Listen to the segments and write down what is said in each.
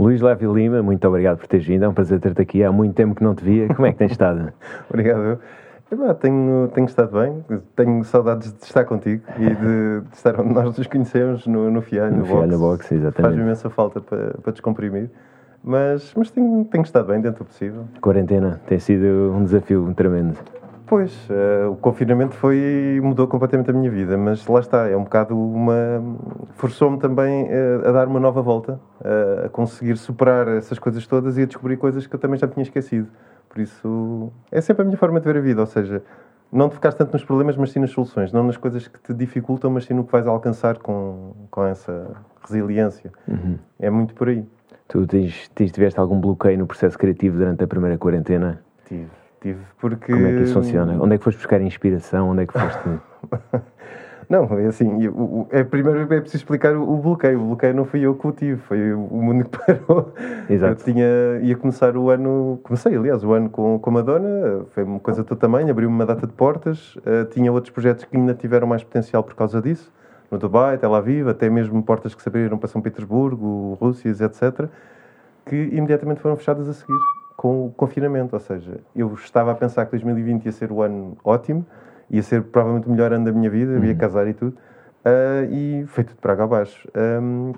Luís Levi Lima, muito obrigado por teres vindo. É um prazer ter-te aqui. Há muito tempo que não te via. Como é que tens estado? obrigado. Eu, tenho, tenho estado bem. Tenho saudades de estar contigo e de, de estar onde nós nos conhecemos, no, no FIA, no, no box. box exatamente. Faz imensa falta para, para descomprimir. Mas, mas tenho, tenho estado bem dentro do possível. Quarentena tem sido um desafio tremendo. Pois, uh, o confinamento foi mudou completamente a minha vida, mas lá está, é um bocado uma. forçou-me também uh, a dar uma nova volta, uh, a conseguir superar essas coisas todas e a descobrir coisas que eu também já tinha esquecido. Por isso, é sempre a minha forma de ver a vida, ou seja, não te focares tanto nos problemas, mas sim nas soluções, não nas coisas que te dificultam, mas sim no que vais alcançar com, com essa resiliência. Uhum. É muito por aí. Tu tens, tens, tiveste algum bloqueio no processo criativo durante a primeira quarentena? Tive Tive, porque... Como é que isso funciona? Onde é que foste buscar inspiração? Onde é que foste... não, é assim, é, primeiro é preciso explicar o, bloqueio. O bloqueio não fui eu que o tive, foi o mundo que parou. Exato. Eu tinha, ia começar o ano, comecei aliás o ano com, com Madonna, foi uma coisa do teu tamanho, abriu-me uma data de portas, uh, tinha outros projetos que ainda tiveram mais potencial por causa disso, no Dubai, Tel Aviv, até mesmo portas que se abriram para São Petersburgo, Rússia, etc., que imediatamente foram fechadas a seguir com o confinamento. Ou seja, eu estava a pensar que 2020 ia ser o ano ótimo, ia ser provavelmente o melhor ano da minha vida, uhum. ia casar e tudo, uh, e foi tudo para água abaixo. Um,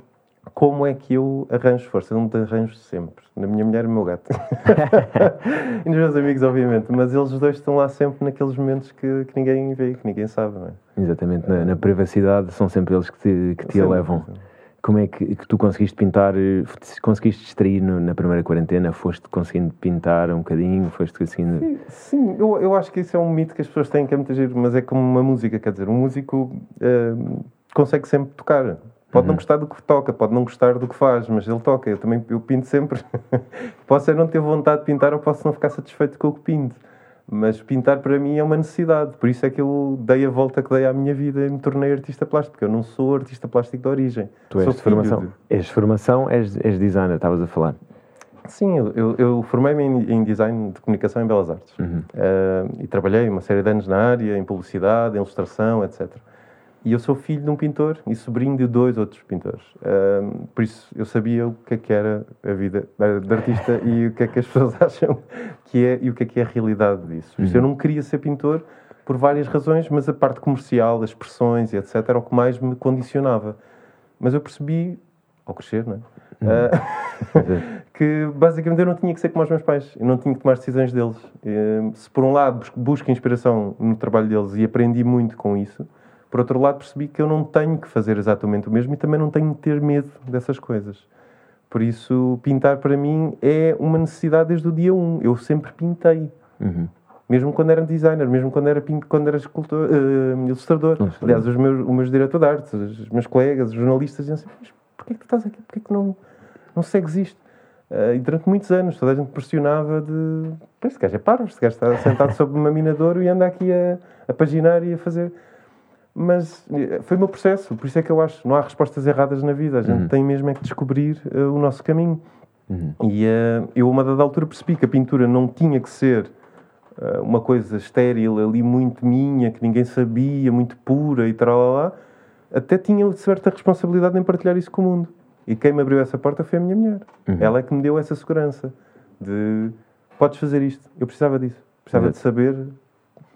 como é que eu arranjo força? Eu não te arranjo sempre. Na minha mulher e no meu gato. e nos meus amigos, obviamente. Mas eles dois estão lá sempre naqueles momentos que, que ninguém vê, que ninguém sabe. Não é? Exatamente. Na, na privacidade são sempre eles que te, que te elevam. Como é que, que, tu conseguiste pintar, conseguiste distrair no, na primeira quarentena? Foste conseguindo pintar um bocadinho? Foste conseguindo... Sim, sim eu, eu acho que isso é um mito que as pessoas têm que é muito giro, mas é como uma música, quer dizer, um músico uh, consegue sempre tocar. Pode uhum. não gostar do que toca, pode não gostar do que faz, mas ele toca. Eu também eu pinto sempre. posso é não ter vontade de pintar ou posso não ficar satisfeito com o que pinto. Mas pintar para mim é uma necessidade. Por isso é que eu dei a volta que dei à minha vida e me tornei artista plástico. Eu não sou artista plástico de origem. Tu és de formação. De... És formação, és, és designer, estavas a falar. Sim, eu, eu formei-me em, em, design de comunicação em Belas Artes. Uhum. Uh, e trabalhei uma série de anos na área, em publicidade, em ilustração, etc. E eu sou filho de um pintor e sobrinho de dois outros pintores. Um, por isso eu sabia o que é que era a vida de artista e o que é que as pessoas acham que é e o que é que é a realidade disso. Por isso eu uhum. não queria ser pintor por várias razões, mas a parte comercial, as expressões e etc. era o que mais me condicionava. Mas eu percebi, ao crescer, não é? Uh, que basicamente eu não tinha que ser como os meus pais, eu não tinha que tomar decisões deles. se por um lado busco inspiração no trabalho deles e aprendi muito com isso, por outro lado, percebi que eu não tenho que fazer exatamente o mesmo e também não tenho que ter medo dessas coisas. Por isso, pintar para mim é uma necessidade desde o dia 1. Eu sempre pintei. Uhum. Mesmo quando era designer, mesmo quando era, quando era escultor, uh, ilustrador. Aliás, os meus, os meus diretores de arte, os meus colegas, os jornalistas diziam assim: Mas porquê que tu estás aqui? Porquê que não, não segues isto? Uh, e durante muitos anos toda a gente pressionava de. Este gajo é parvo, este gajo está sentado sobre uma minadouro e anda aqui a, a paginar e a fazer. Mas eh, foi o meu processo, por isso é que eu acho não há respostas erradas na vida, a gente uhum. tem mesmo é que descobrir uh, o nosso caminho. Uhum. E uh, eu, a uma dada altura, percebi que a pintura não tinha que ser uh, uma coisa estéril, ali muito minha, que ninguém sabia, muito pura e tal, lá, até tinha certa responsabilidade em partilhar isso com o mundo. E quem me abriu essa porta foi a minha mulher. Uhum. Ela é que me deu essa segurança de podes fazer isto. Eu precisava disso. Precisava de saber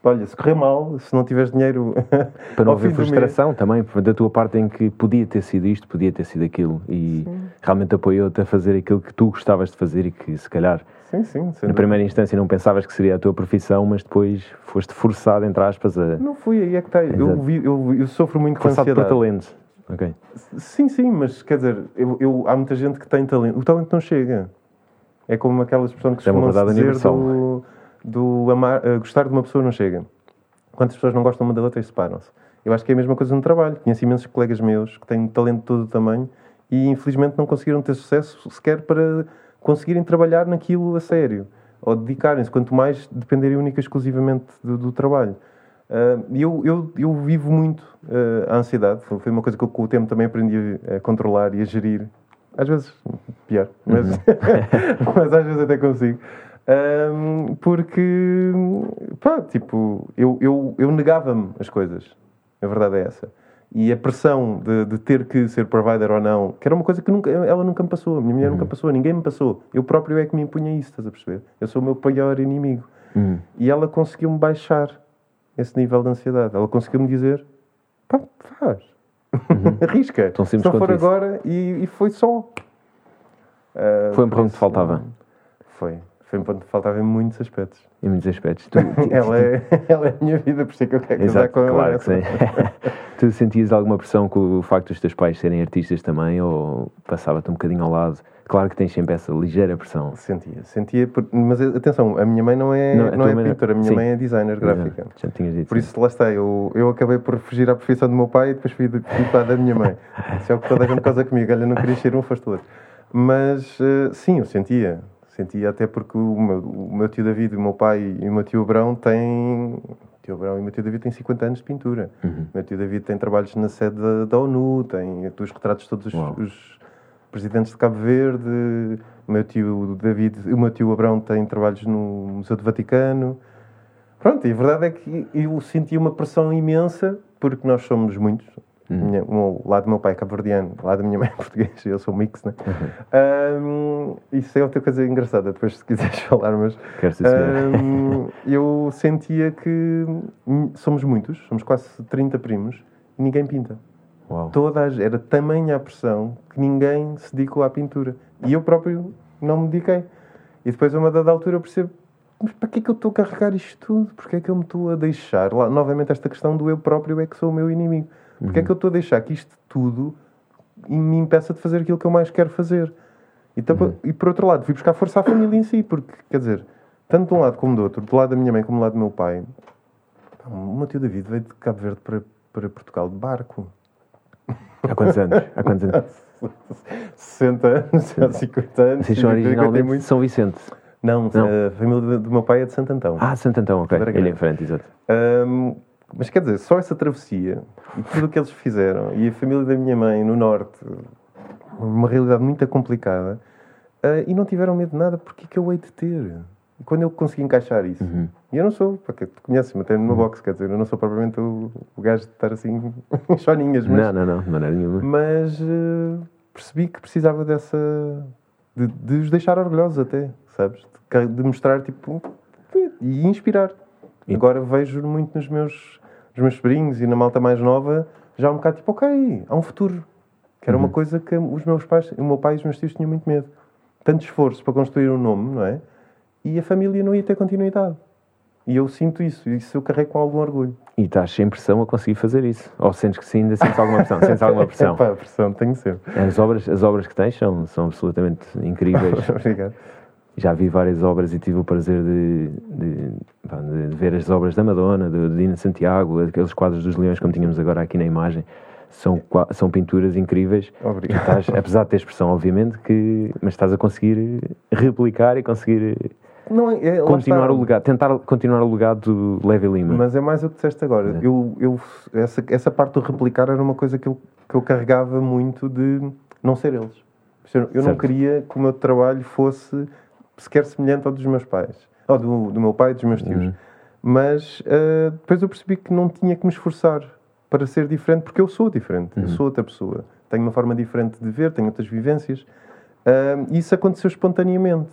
olha, se correr mal, se não tiveres dinheiro. Para não haver frustração também, da tua parte, em que podia ter sido isto, podia ter sido aquilo, e sim. realmente apoiou-te a fazer aquilo que tu gostavas de fazer e que se calhar. Sim, sim, na primeira instância não pensavas que seria a tua profissão, mas depois foste forçado, entre aspas, a. Não fui, aí é que está. Eu, vi, eu, eu, sofro muito com forçado ansiedade. por talento. Sim, sim, mas quer dizer, eu, eu, há muita gente que tem talento. O talento não chega. É como aquelas pessoas que é uma verdade dizer universal. do do amar, uh, gostar de uma pessoa não chega. Quantas pessoas não gostam uma da outra e separam-se? Eu acho que é a mesma coisa no trabalho. Conheço imensos colegas meus que têm talento de todo o tamanho e infelizmente não conseguiram ter sucesso sequer para conseguirem trabalhar naquilo a sério ou dedicarem-se, quanto mais dependerem única e exclusivamente do, do trabalho. E eu, eu, eu vivo muito uh, a ansiedade. Foi uma coisa que eu, com o tempo também aprendi a controlar e a gerir. Às vezes pior, mas, uhum. mas às vezes até consigo. Um, porque, pá, tipo, eu, eu, eu negava-me as coisas. A verdade é essa. E a pressão de, de, ter que ser provider ou não, que era uma coisa que nunca, ela nunca me passou, a minha mulher uhum. nunca passou, ninguém me passou. Eu próprio é que me impunha isso, estás a perceber? Eu sou o meu pior inimigo. Uhum. E ela conseguiu-me baixar esse nível de ansiedade. Ela conseguiu-me dizer: pá, faz, uhum. arrisca. Tão simples Só for isso. agora e, e, foi só. Uh, foi um ponto que faltava. Foi. Foi um ponto que faltava em muitos aspectos. Em muitos aspectos. Tu, ela, é, ela é a minha vida, por isso é que eu quero casar com claro ela. Que sim. tu sentias alguma pressão com o facto dos teus pais serem artistas também ou passava-te um bocadinho ao lado? Claro que tens sempre essa ligeira pressão. Sentia, sentia, mas atenção, a minha mãe não é, não, não é pintora, a minha sim. mãe é designer gráfica. Já, já tinhas dito. Por isso, lá está, eu, eu acabei por fugir à profissão do meu pai e depois fui, fui para da minha mãe. Isso é o que toda a gente casa comigo, olha, não queria ser um, foste outro. Mas, uh, sim, eu sentia, sentia até porque o meu, o meu tio David, o meu pai e o meu tio Abrão têm o tio Abrão e o meu tio David têm 50 anos de pintura. Uhum. O meu tio David tem trabalhos na sede da, da ONU, tem os retratos todos os, os, presidentes de Cabo Verde, o meu tio David, o meu tio Abrão tem trabalhos no Museu do Vaticano. Pronto, e a verdade é que eu senti uma pressão imensa, porque nós somos muitos. Uhum. Minha, o lado do meu pai é cabo-verdiano, o lado da minha mãe é português, eu sou mix, né? Uhum. Um, isso é outra coisa engraçada, depois se quiseres falar, mas. Um, eu sentia que somos muitos, somos quase 30 primos, e ninguém pinta. Uau. Toda a, era tamanha a pressão que ninguém se dedicou à pintura. E eu próprio não me dediquei. E depois, a uma dada altura, eu percebo: mas para que é que eu estou a carregar isto tudo? Porquê é que eu me estou a deixar? Lá, novamente, esta questão do eu próprio é que sou o meu inimigo. Porquê uhum. é que eu estou a deixar que isto tudo me impeça de fazer aquilo que eu mais quero fazer? Então, uhum. E por outro lado, fui buscar força à família em si, porque, quer dizer, tanto de um lado como do outro, do lado da minha mãe como do lado do meu pai, o meu tio David veio de Cabo Verde para, para Portugal de barco. Há quantos anos? Há quantos anos? 60 anos, 50 anos. Vocês são originalmente muito... São Vicente? Não, Não, a família do meu pai é de Santo Antão. Ah, Santo Antão, ok. Ele é em frente, exato. Um, mas quer dizer, só essa travessia e tudo o que eles fizeram e a família da minha mãe no Norte, uma realidade muito complicada, uh, e não tiveram medo de nada, porque é que eu hei de ter? E quando eu consegui encaixar isso, uhum. e eu não sou, porque tu conheces-me até no uhum. box, quer dizer, eu não sou propriamente o, o gajo de estar assim choninhas, mas. Não, não, não, de maneira nenhuma. Mas uh, percebi que precisava dessa. De, de os deixar orgulhosos até, sabes? De, de mostrar, tipo. e inspirar. E... Agora vejo muito nos meus, nos meus sobrinhos e na malta mais nova, já um bocado tipo, ok, há um futuro. Que era uhum. uma coisa que os meus pais, o meu pai e os meus tios tinham muito medo. Tanto esforço para construir um nome, não é? e a família não ia ter continuidade. E eu sinto isso, e isso eu carrego com algum orgulho. E estás sem pressão a conseguir fazer isso? Ou sentes que sim, ainda sentes alguma pressão? sentes alguma pressão? Epá, pressão tenho sempre. As obras, as obras que tens são, são absolutamente incríveis. Obrigado. Já vi várias obras e tive o prazer de, de, de ver as obras da Madonna, de, de Dina Santiago, aqueles quadros dos leões, como tínhamos agora aqui na imagem. São, são pinturas incríveis. Obrigado. Estás, apesar de ter expressão, obviamente, que, mas estás a conseguir replicar e conseguir não, é, continuar o legado, tentar continuar o legado do Levi Lima. Mas é mais o que disseste agora. É. Eu, eu, essa, essa parte do replicar era uma coisa que eu, que eu carregava muito de não ser eles. Eu certo. não queria que o meu trabalho fosse sequer semelhante ao dos meus pais, ou do, do meu pai e dos meus tios. Uhum. Mas uh, depois eu percebi que não tinha que me esforçar para ser diferente, porque eu sou diferente, uhum. eu sou outra pessoa. Tenho uma forma diferente de ver, tenho outras vivências. Uh, e isso aconteceu espontaneamente.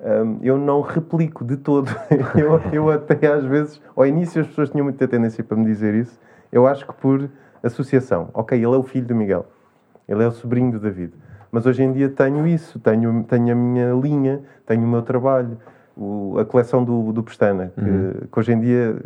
Um, eu não replico de todo. eu, eu até às vezes, ao início as pessoas tinham muita tendência para me dizer isso. Eu acho que por associação. Ok, ele é o filho do Miguel. Ele é o sobrinho do David. Mas hoje em dia tenho isso. Tenho, tenho a minha linha, tenho o meu trabalho. O, a coleção do, do Pestana, que, uhum. que, hoje em dia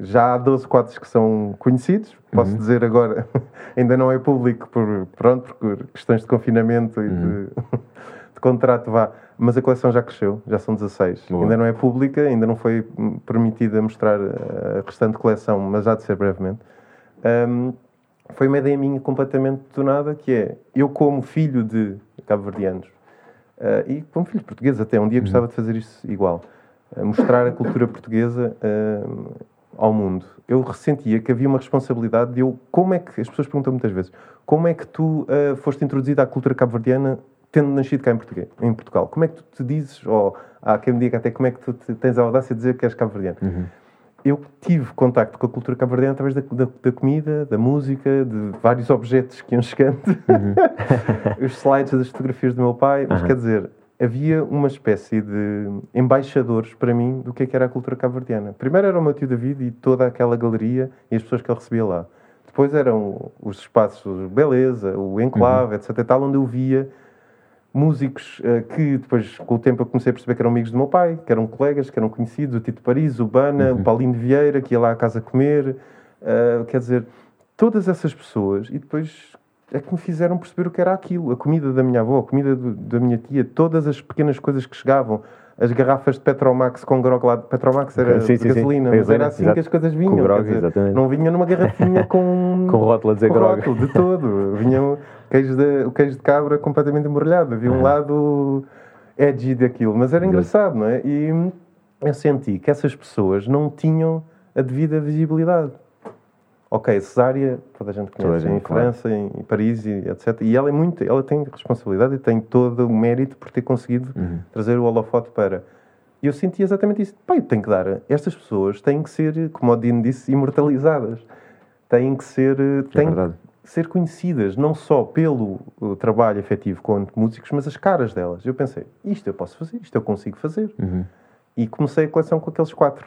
já há 12 quadros que são conhecidos. Posso uhum. dizer agora, ainda não é público por, pronto, por questões de confinamento e uhum. de, de contrato vá mas a coleção já cresceu, já são 16. Boa. Ainda não é pública, ainda não foi permitida mostrar a restante coleção, mas há de ser brevemente. Um, foi uma ideia minha completamente detonada, que é, eu como filho de cabo-verdianos, uh, e como filho português até, um dia uhum. gostava de fazer isso igual. Uh, mostrar a cultura portuguesa uh, ao mundo, eu ressentia que havia uma responsabilidade de eu. Como é que. As pessoas perguntam muitas vezes: como é que tu foste introduzido à cultura cabo-verdiana tendo nascido cá em, Portugal, em Portugal? Como é que tu te dizes, ou há quem me diga até como é que tu tens a audácia de dizer que és cabo-verdiano? Uhum. Eu tive contacto com a cultura cabo-verdiana através da, da, da, comida, da música, de vários objetos que iam chegando, uhum. os slides das fotografias do meu pai, mas uhum. quer dizer, havia uma espécie de embaixadores para mim do que, é que era a cultura cabo-verdiana. Primeiro era o meu tio David e toda aquela galeria e as pessoas que ele recebia lá. Depois eram os espaços Beleza, o Enclave, uhum. etc. E tal, onde eu via músicos uh, que depois, com o tempo, eu comecei a perceber que eram amigos do meu pai, que eram colegas, que eram conhecidos, o Tito Paris, o Bana, uhum. o Paulinho Vieira, que ia lá à casa comer. Uh, quer dizer, todas essas pessoas. E depois é que me fizeram perceber o que era aquilo. A comida da minha avó, a comida do, da minha tia, todas as pequenas coisas que chegavam. As garrafas de Petromax com grog lá. Petromax era sim, sim, gasolina, sim. mas era assim Exato. que as coisas vinham. Com grog, dizer, não vinham numa garrafinha com. com rótulo a dizer com grog. Rótulo, de todo. Vinham queijo de, o queijo de cabra completamente embrulhado. Havia um lado edgy daquilo. Mas era engraçado, não é? E eu senti que essas pessoas não tinham a devida visibilidade. Ok, Cesária, toda a gente conhece, gente, em claro. França, em Paris, e etc. E ela é muito, ela tem responsabilidade e tem todo o mérito por ter conseguido uhum. trazer o holofote para. E eu senti exatamente isso. Pai, tenho que dar. Estas pessoas têm que ser, como o Dino disse, imortalizadas. Têm que ser, é têm que ser conhecidas, não só pelo trabalho efetivo com músicos, mas as caras delas. Eu pensei, isto eu posso fazer, isto eu consigo fazer. Uhum. E comecei a coleção com aqueles quatro.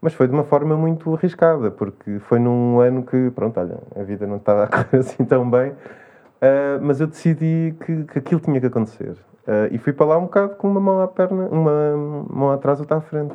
Mas foi de uma forma muito arriscada, porque foi num ano que, pronto, olha, a vida não estava a correr assim tão bem, uh, mas eu decidi que, que aquilo tinha que acontecer. Uh, e fui para lá um bocado com uma mão à perna, uma mão atrás, outra à frente.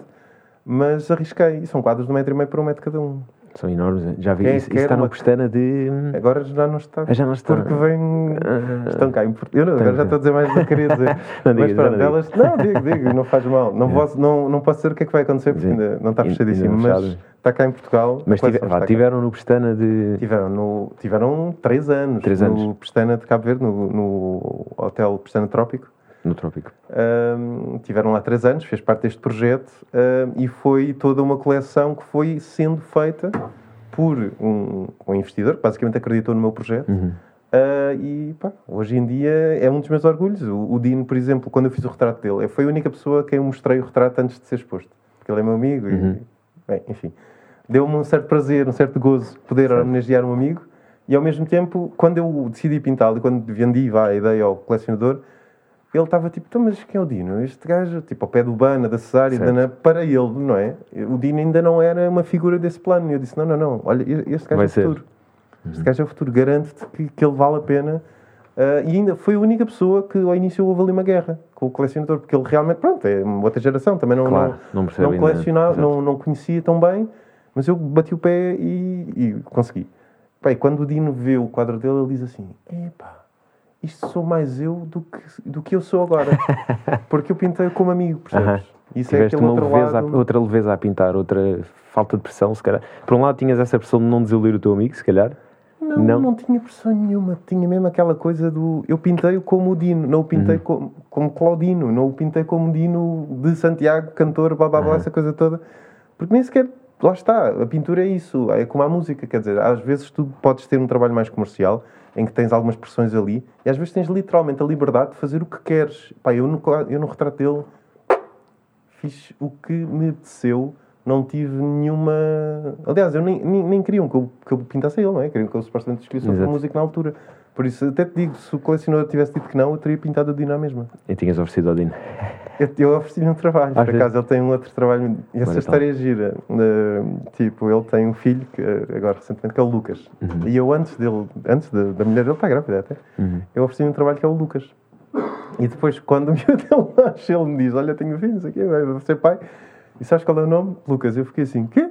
Mas arrisquei, e são quadros de um metro e meio por um metro cada um. São enormes. Já vi, isso, isso está uma... Pestana de. Agora já não está. Ah, já não está. Porque vem. Uh... Estão cá. Eu não, agora já estou a dizer mais do que queria dizer. não, Mas pronto, não, elas. Não, digo, digo, não faz mal. Não, posso, não, não posso dizer o que é que vai acontecer porque ainda não está fechadíssimo. Mas está cá em Portugal. Mas tive, vá, tiveram no Pestana de. Tiveram, no, tiveram três anos. Três anos. No Pestana de Cabo Verde, no, no Hotel Pestana Trópico. No Trópico. Um, tiveram lá três anos, fez parte deste projeto um, e foi toda uma coleção que foi sendo feita por um, um investidor que basicamente acreditou no meu projeto. Uhum. Uh, e pá, hoje em dia é um dos meus orgulhos. O, o, Dino, por exemplo, quando eu fiz o retrato dele, foi a única pessoa a quem eu mostrei o retrato antes de ser exposto. Porque ele é meu amigo uhum. e, bem, enfim. Deu-me um certo prazer, um certo gozo poder certo. homenagear um amigo e ao mesmo tempo, quando eu decidi pintá-lo e quando vendi vá, a ideia ao colecionador, ele estava tipo, então, mas quem é o Dino? Este gajo, tipo, ao pé do Bana, da Cesária, da para ele, não é? O Dino ainda não era uma figura desse plano. E eu disse, não, não, não, olha, este gajo Vai é o futuro. Uhum. Este gajo é o futuro, garante-te que, que ele vale a pena. Uh, e ainda foi a única pessoa que ao início houve ali uma guerra com o colecionador, porque ele realmente, pronto, é uma outra geração, também não, claro, não, não, não colecionava, não, não conhecia tão bem, mas eu bati o pé e, e consegui. Pai, quando o Dino vê o quadro dele, ele diz assim: epá isto sou mais eu do que, do que eu sou agora. Porque eu pintei como amigo, percebes? Uh -huh. Isso Tiveste é uma outro leveza lado... a, outra leveza a pintar, outra falta de pressão, se calhar. Por um lado tinhas essa pressão de não desiludir o teu amigo, se calhar. Não, não, não tinha pressão nenhuma. Tinha mesmo aquela coisa do... Eu pintei-o como o Dino, não o pintei uhum. como, como Claudino, não o pintei como Dino de Santiago, cantor, blá blá blá, uhum. essa coisa toda. Porque nem sequer... Lá está, a pintura é isso, é como a música, quer dizer, às vezes tu podes ter um trabalho mais comercial em que tens algumas pressões ali e às vezes tens literalmente a liberdade de fazer o que queres. Pá, eu no, eu no retrato dele fiz o que me apeteceu, não tive nenhuma. Aliás, eu nem, nem, nem queriam que eu, que eu pintasse ele, não é? Queriam que eu supostamente escolhesse outra música na altura. Por isso, até te digo, se o colecionador tivesse dito que não, eu teria pintado o Dino à mesma. E tinhas oferecido ao Dino? Eu, eu ofereci-lhe um trabalho. Às Por acaso, ele tem um outro trabalho. E essa história é gira. Uh, tipo, ele tem um filho, que, agora recentemente, que é o Lucas. Uhum. E eu, antes dele, antes de, da mulher dele estar grávida até, uhum. eu ofereci-lhe um trabalho que é o Lucas. E depois, quando o meu nasce, ele me diz: Olha, tenho filho, isso aqui, vai ser pai. E sabes qual é o nome? Lucas. Eu fiquei assim: Quê?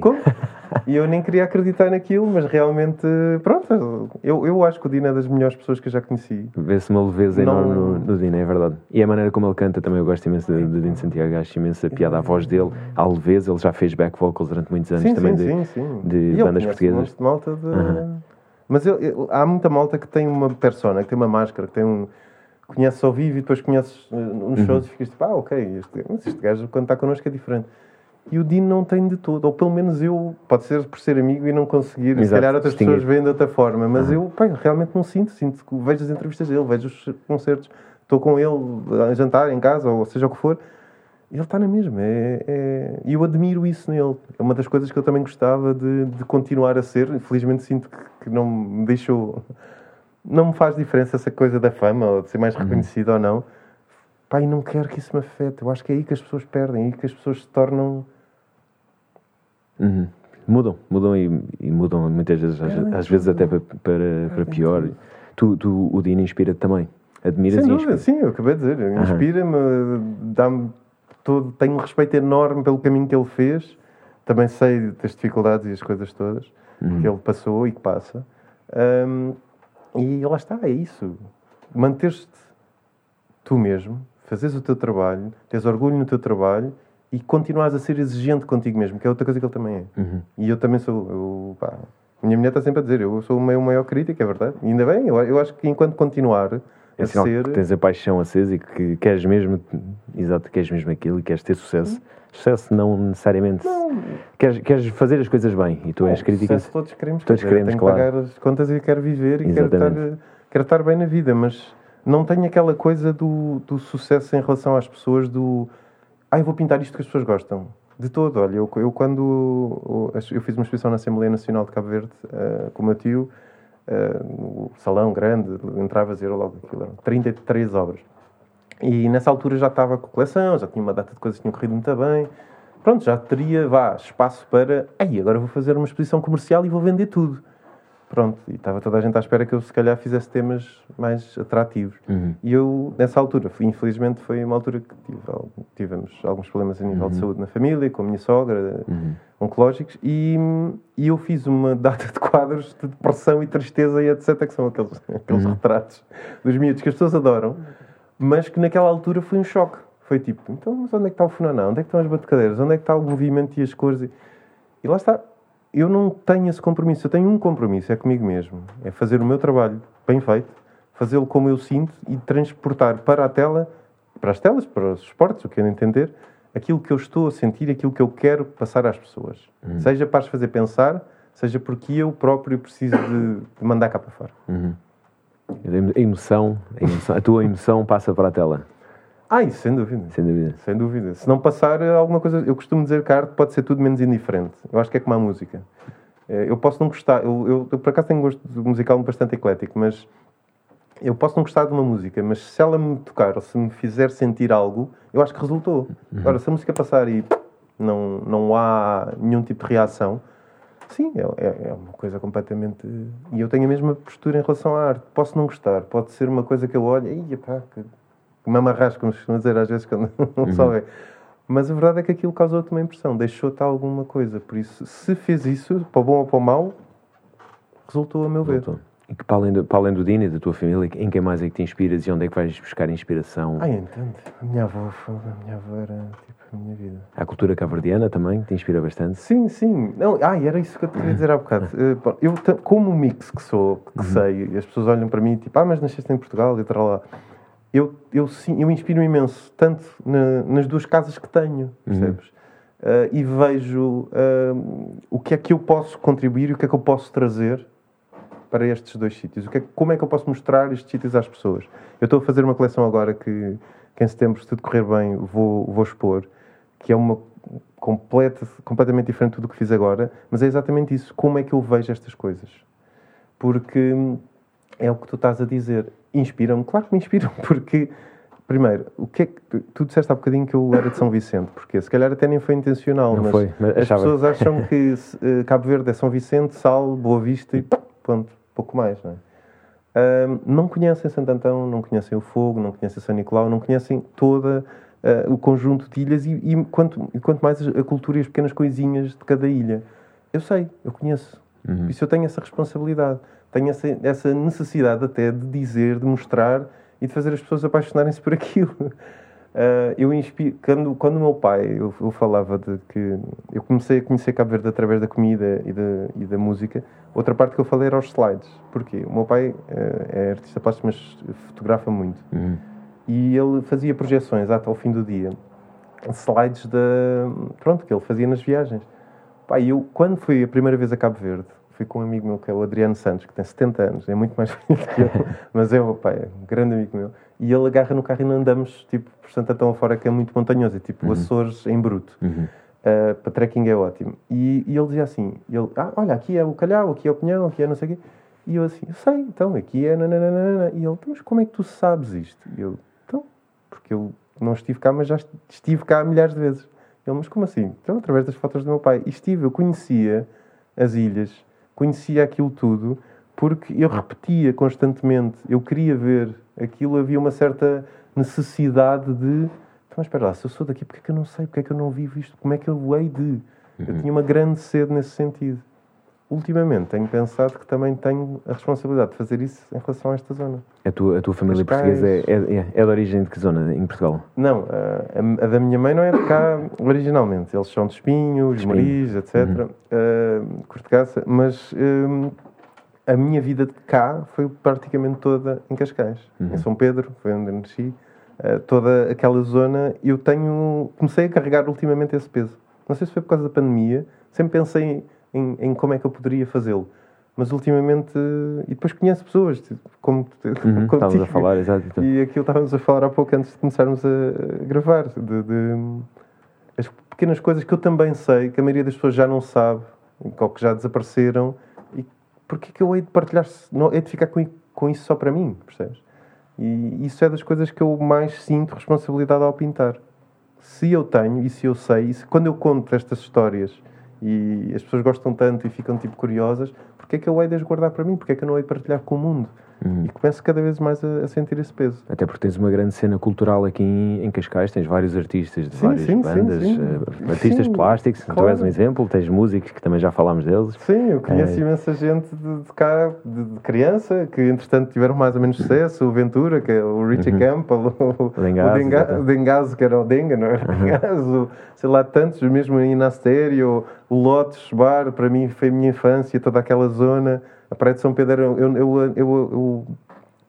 Como? E eu nem queria acreditar naquilo, mas realmente, pronto, eu, eu acho que o Dino é das melhores pessoas que eu já conheci. Vê-se uma leveza não... enorme no, no Dino, é verdade. E a maneira como ele canta também, eu gosto imenso de Dino Santiago, acho imenso a piada, a voz dele, a leveza, ele já fez back vocals durante muitos anos sim, também sim, de, sim, de bandas portuguesas. De malta de... Uhum. Mas eu, eu, há muita malta que tem uma persona, que tem uma máscara, que tem um conheces ao vivo e depois conheces uh, nos uhum. shows e ficas tipo, ah, ok, este, este gajo quando está connosco é diferente. E o Dino não tem de todo. Ou pelo menos eu, pode ser por ser amigo e não conseguir, Exato, se calhar outras distinguir. pessoas veem de outra forma, mas eu pá, realmente não sinto. Sinto que vejo as entrevistas dele, vejo os concertos, estou com ele a jantar em casa, ou seja o que for, e ele está na mesma. É, é- E eu admiro isso nele. É uma das coisas que eu também gostava de, de continuar a ser. Infelizmente sinto que, que não me deixou. Não me faz diferença essa coisa da fama, ou de ser mais reconhecido ou não. Pá, e não quero que isso me afete. Eu acho que é aí que as pessoas perdem, é aí que as pessoas se tornam. Uhum. Mudam, mudam e, e mudam muitas vezes, às, às vezes até para, para, para pior. Tu, tu, o Dino inspira-te também. Admiras Sem e inspira. sim, eu acabei de dizer. Inspira-me, dá-me todo. Tenho um respeito enorme pelo caminho que ele fez. Também sei das dificuldades e as coisas todas que ele passou e que passa. Ahm, e lá está, é isso. Manteres-te tu mesmo, fazeres o teu trabalho, teres orgulho no teu trabalho e continuares a ser exigente contigo mesmo, que é outra coisa que ele também é. Uhum. E eu também sou. Eu, pá, minha mulher está sempre a dizer, eu sou o meu maior crítico, é verdade. E ainda bem, eu, eu acho que enquanto continuar É a ser. que tens a paixão acesa e que queres mesmo, exato, queres mesmo aquilo e queres ter sucesso. Sucesso não necessariamente. Queres, queres fazer as coisas bem e tu és Bom, crítica. sucesso todos queremos, Todos queremos, tenho que claro. pagar as contas e quero viver e quero estar, quero estar bem na vida, mas não tenho aquela coisa do, do sucesso em relação às pessoas do ah, eu vou pintar isto que as pessoas gostam. De todo, olha, eu, eu quando eu fiz uma exposição na Assembleia Nacional de Cabo Verde eh, com o meu tio, eh, o salão grande, entravas e era logo aquilo, eram 33 obras. E nessa altura já estava com a coleção, já tinha uma data de coisas que tinham corrido muito bem. Pronto, já teria, vá, espaço para... Ei, agora vou fazer uma exposição comercial e vou vender tudo. Pronto, e estava toda a gente à espera que eu se calhar fizesse temas mais atrativos. Uhum. E eu, nessa altura, infelizmente foi uma altura que tive, tivemos alguns problemas a nível de saúde na família, com a minha sogra, oncológicos, e, e eu fiz uma data de quadros de depressão e tristeza e etc, que são aqueles, aqueles retratos dos miúdos que as pessoas adoram, mas que naquela altura foi um choque. Foi tipo, então, mas onde é que está o funaná? Onde é que estão as batucadeiras? Onde é que está o movimento e as cores? E lá está. Eu não tenho esse compromisso. Eu tenho um compromisso, é comigo mesmo. É fazer o meu trabalho bem feito, fazê-lo como eu sinto e transportar para a tela, para as telas, para os esportes, o que eu entender, aquilo que eu estou a sentir, aquilo que eu quero passar às pessoas. Seja para as fazer pensar, seja porque eu próprio preciso de, de mandar cá para fora. A emoção, a emoção, a tua emoção passa para a tela, Ah, isso sem dúvida. sem dúvida. Sem dúvida. Se não passar eh, alguma coisa, eu costumo dizer que a arte pode ser tudo menos indiferente. Eu acho que é como a música. Eh, Eu posso não gostar, eu, eu, eu por acaso tenho um gosto musical bastante eclético, mas eu posso não gostar de uma música, mas se ela me tocar ou se me fizer sentir algo, eu acho que resultou. Agora, se a música passar e não, não há nenhum tipo de reação, sim, é, é- é uma coisa completamente. E eu tenho a mesma postura em relação à arte. Posso não gostar, pode ser uma coisa que eu olho, e pá, que, amarras, como se costuma dizer às vezes quando não só é. Mas a verdade é que aquilo causou-te uma impressão, deixou-te alguma coisa. Por isso, se fez isso, para o bom ou para o mau, resultou a meu ver. E que para além, do, para além do Dino e da tua família, em quem mais é que te inspiras e onde é que vais buscar inspiração? Ai, entendo. A minha avó, a minha avó era tipo a minha vida. A cultura caverdiana também te inspira bastante. Sim, sim. Não, ah, era isso que eu te queria dizer há bocado. Eh, eu, como mix que sou, que sei, e as pessoas olham para mim tipo, ah, mas nasceste em Portugal e tal lá. Eu, eu, eu inspiro imenso, tanto na- nas duas casas que tenho, percebes? Eh, e vejo eh, o que é que eu posso contribuir e o que é que eu posso trazer para estes dois sítios. O que é, como é que eu posso mostrar estes sítios às pessoas? Eu estou a fazer uma coleção agora que, que em setembro, se tudo correr bem, vou, vou expor, que é uma completa, completamente diferente de tudo o que fiz agora, mas é exatamente isso. Como é que eu vejo estas coisas? Porque é o que tu estás a dizer. Inspiram-me? Claro que me inspiram, porque, primeiro, o que é que tu, tu disseste há bocadinho que eu era de São Vicente, porque se calhar até nem foi intencional, Não mas, foi, mas as achava. pessoas acham que eh, Cabo Verde é São Vicente, Sal, Boa Vista e pronto, pouco mais, não é? Ahm, não conhecem Santo Antão, não conhecem o Fogo, não conhecem São Nicolau, não conhecem toda ah, o conjunto de ilhas e, e quanto, e quanto mais a cultura e as pequenas coisinhas de cada ilha. Eu sei, eu conheço. Por isso eu tenho essa responsabilidade, tenho essa, essa necessidade até de dizer, de mostrar e de fazer as pessoas apaixonarem-se por aquilo. Ah, eu inspiro, quando, quando o meu pai, eu, eu falava de que eu comecei a conhecer Cabo Verde através da comida e da, e da música, outra parte que eu falei era os slides. Porquê? O meu pai eh, é artista plástico, mas fotografa muito. Uhum. E ele fazia projeções até ao fim do dia slides da, pronto, que ele fazia nas viagens. Pá, eu, quando fui a primeira vez a Cabo Verde, fui com um amigo meu que é o Adriano Santos, que tem 70 anos, é muito mais velho que eu, mas é, pá, é um grande amigo meu. E ele agarra no carro e não andamos, tipo, por Santa Tão fora, que é muito montanhoso, é tipo uhum. Açores em bruto. Uhum. Uh, para trekking é ótimo. E, e, ele dizia assim: ele, ah, olha, aqui é o Calhau, aqui é o Pinhão, aqui é não sei o quê. E eu assim: eu sei, então, aqui é. Nananana. E ele: então, mas como é que tu sabes isto? E eu: então, porque eu não estive cá, mas já estive cá milhares de vezes. Ele: mas como assim? Então, através das fotos do meu pai. E estive, eu conhecia as ilhas, conhecia aquilo tudo, porque eu repetia constantemente, eu queria ver aquilo, havia uma certa necessidade de então, mas espera lá, se eu sou daqui, porque é que eu não sei? Porque é que eu não vivo isto? Como é que eu hei de? Uhum. Eu tinha uma grande sede nesse sentido. Ultimamente tenho pensado que também tenho a responsabilidade de fazer isso em relação a esta zona. A tua, a tua família portuguesa é, é, é, de origem de que zona em Portugal? Não, a, a, da minha mãe não é de cá originalmente. Eles são de Espinho, de Moris, etc. Uhum. Uh, mas uh, a minha vida de cá foi praticamente toda em Cascais. Uhum. Em São Pedro, foi onde eu nasci. Eh, toda aquela zona, eu tenho. Comecei a carregar ultimamente esse peso. Não sei se foi por causa da pandemia, sempre pensei em, em como é que eu poderia fazê-lo. Mas ultimamente. E depois conheço pessoas, tipo, como, uhum, como estávamos a falar, exato. E aquilo estávamos a falar há pouco antes de começarmos a gravar. De, de, as pequenas coisas que eu também sei, que a maioria das pessoas já não sabe, ou que já desapareceram. E porquê que eu hei de partilhar, não, hei de ficar com, com isso só para mim, percebes? E isso é das coisas que eu mais sinto responsabilidade ao pintar. Se eu tenho e se eu sei, e se, quando eu conto estas histórias e as pessoas gostam tanto e ficam tipo curiosas, porque é que eu hei de as guardar para mim? Porque é que eu não hei de partilhar com o mundo? Uhum. E começo cada vez mais a, a, sentir esse peso. Até porque tens uma grande cena cultural aqui em, em Cascais, tens vários artistas de sim, várias sim, bandas, sim, uh, artistas plásticos, claro. tu és um exemplo, tens músicos que também já falámos deles. Sim, eu conheço é... imensa gente de, de cá, de, de, criança, que entretanto tiveram mais ou menos sucesso, o Ventura, que é o Richie uhum. Campbell, o, Dengazo, o, Denga, o Dengazo, que era o Denga, não era? Uhum. Dengazo, sei lá, tantos, mesmo em Inastério, o Lotus Bar, para mim foi a minha infância, toda aquela zona a Praia de São Pedro, eu, eu, eu, eu,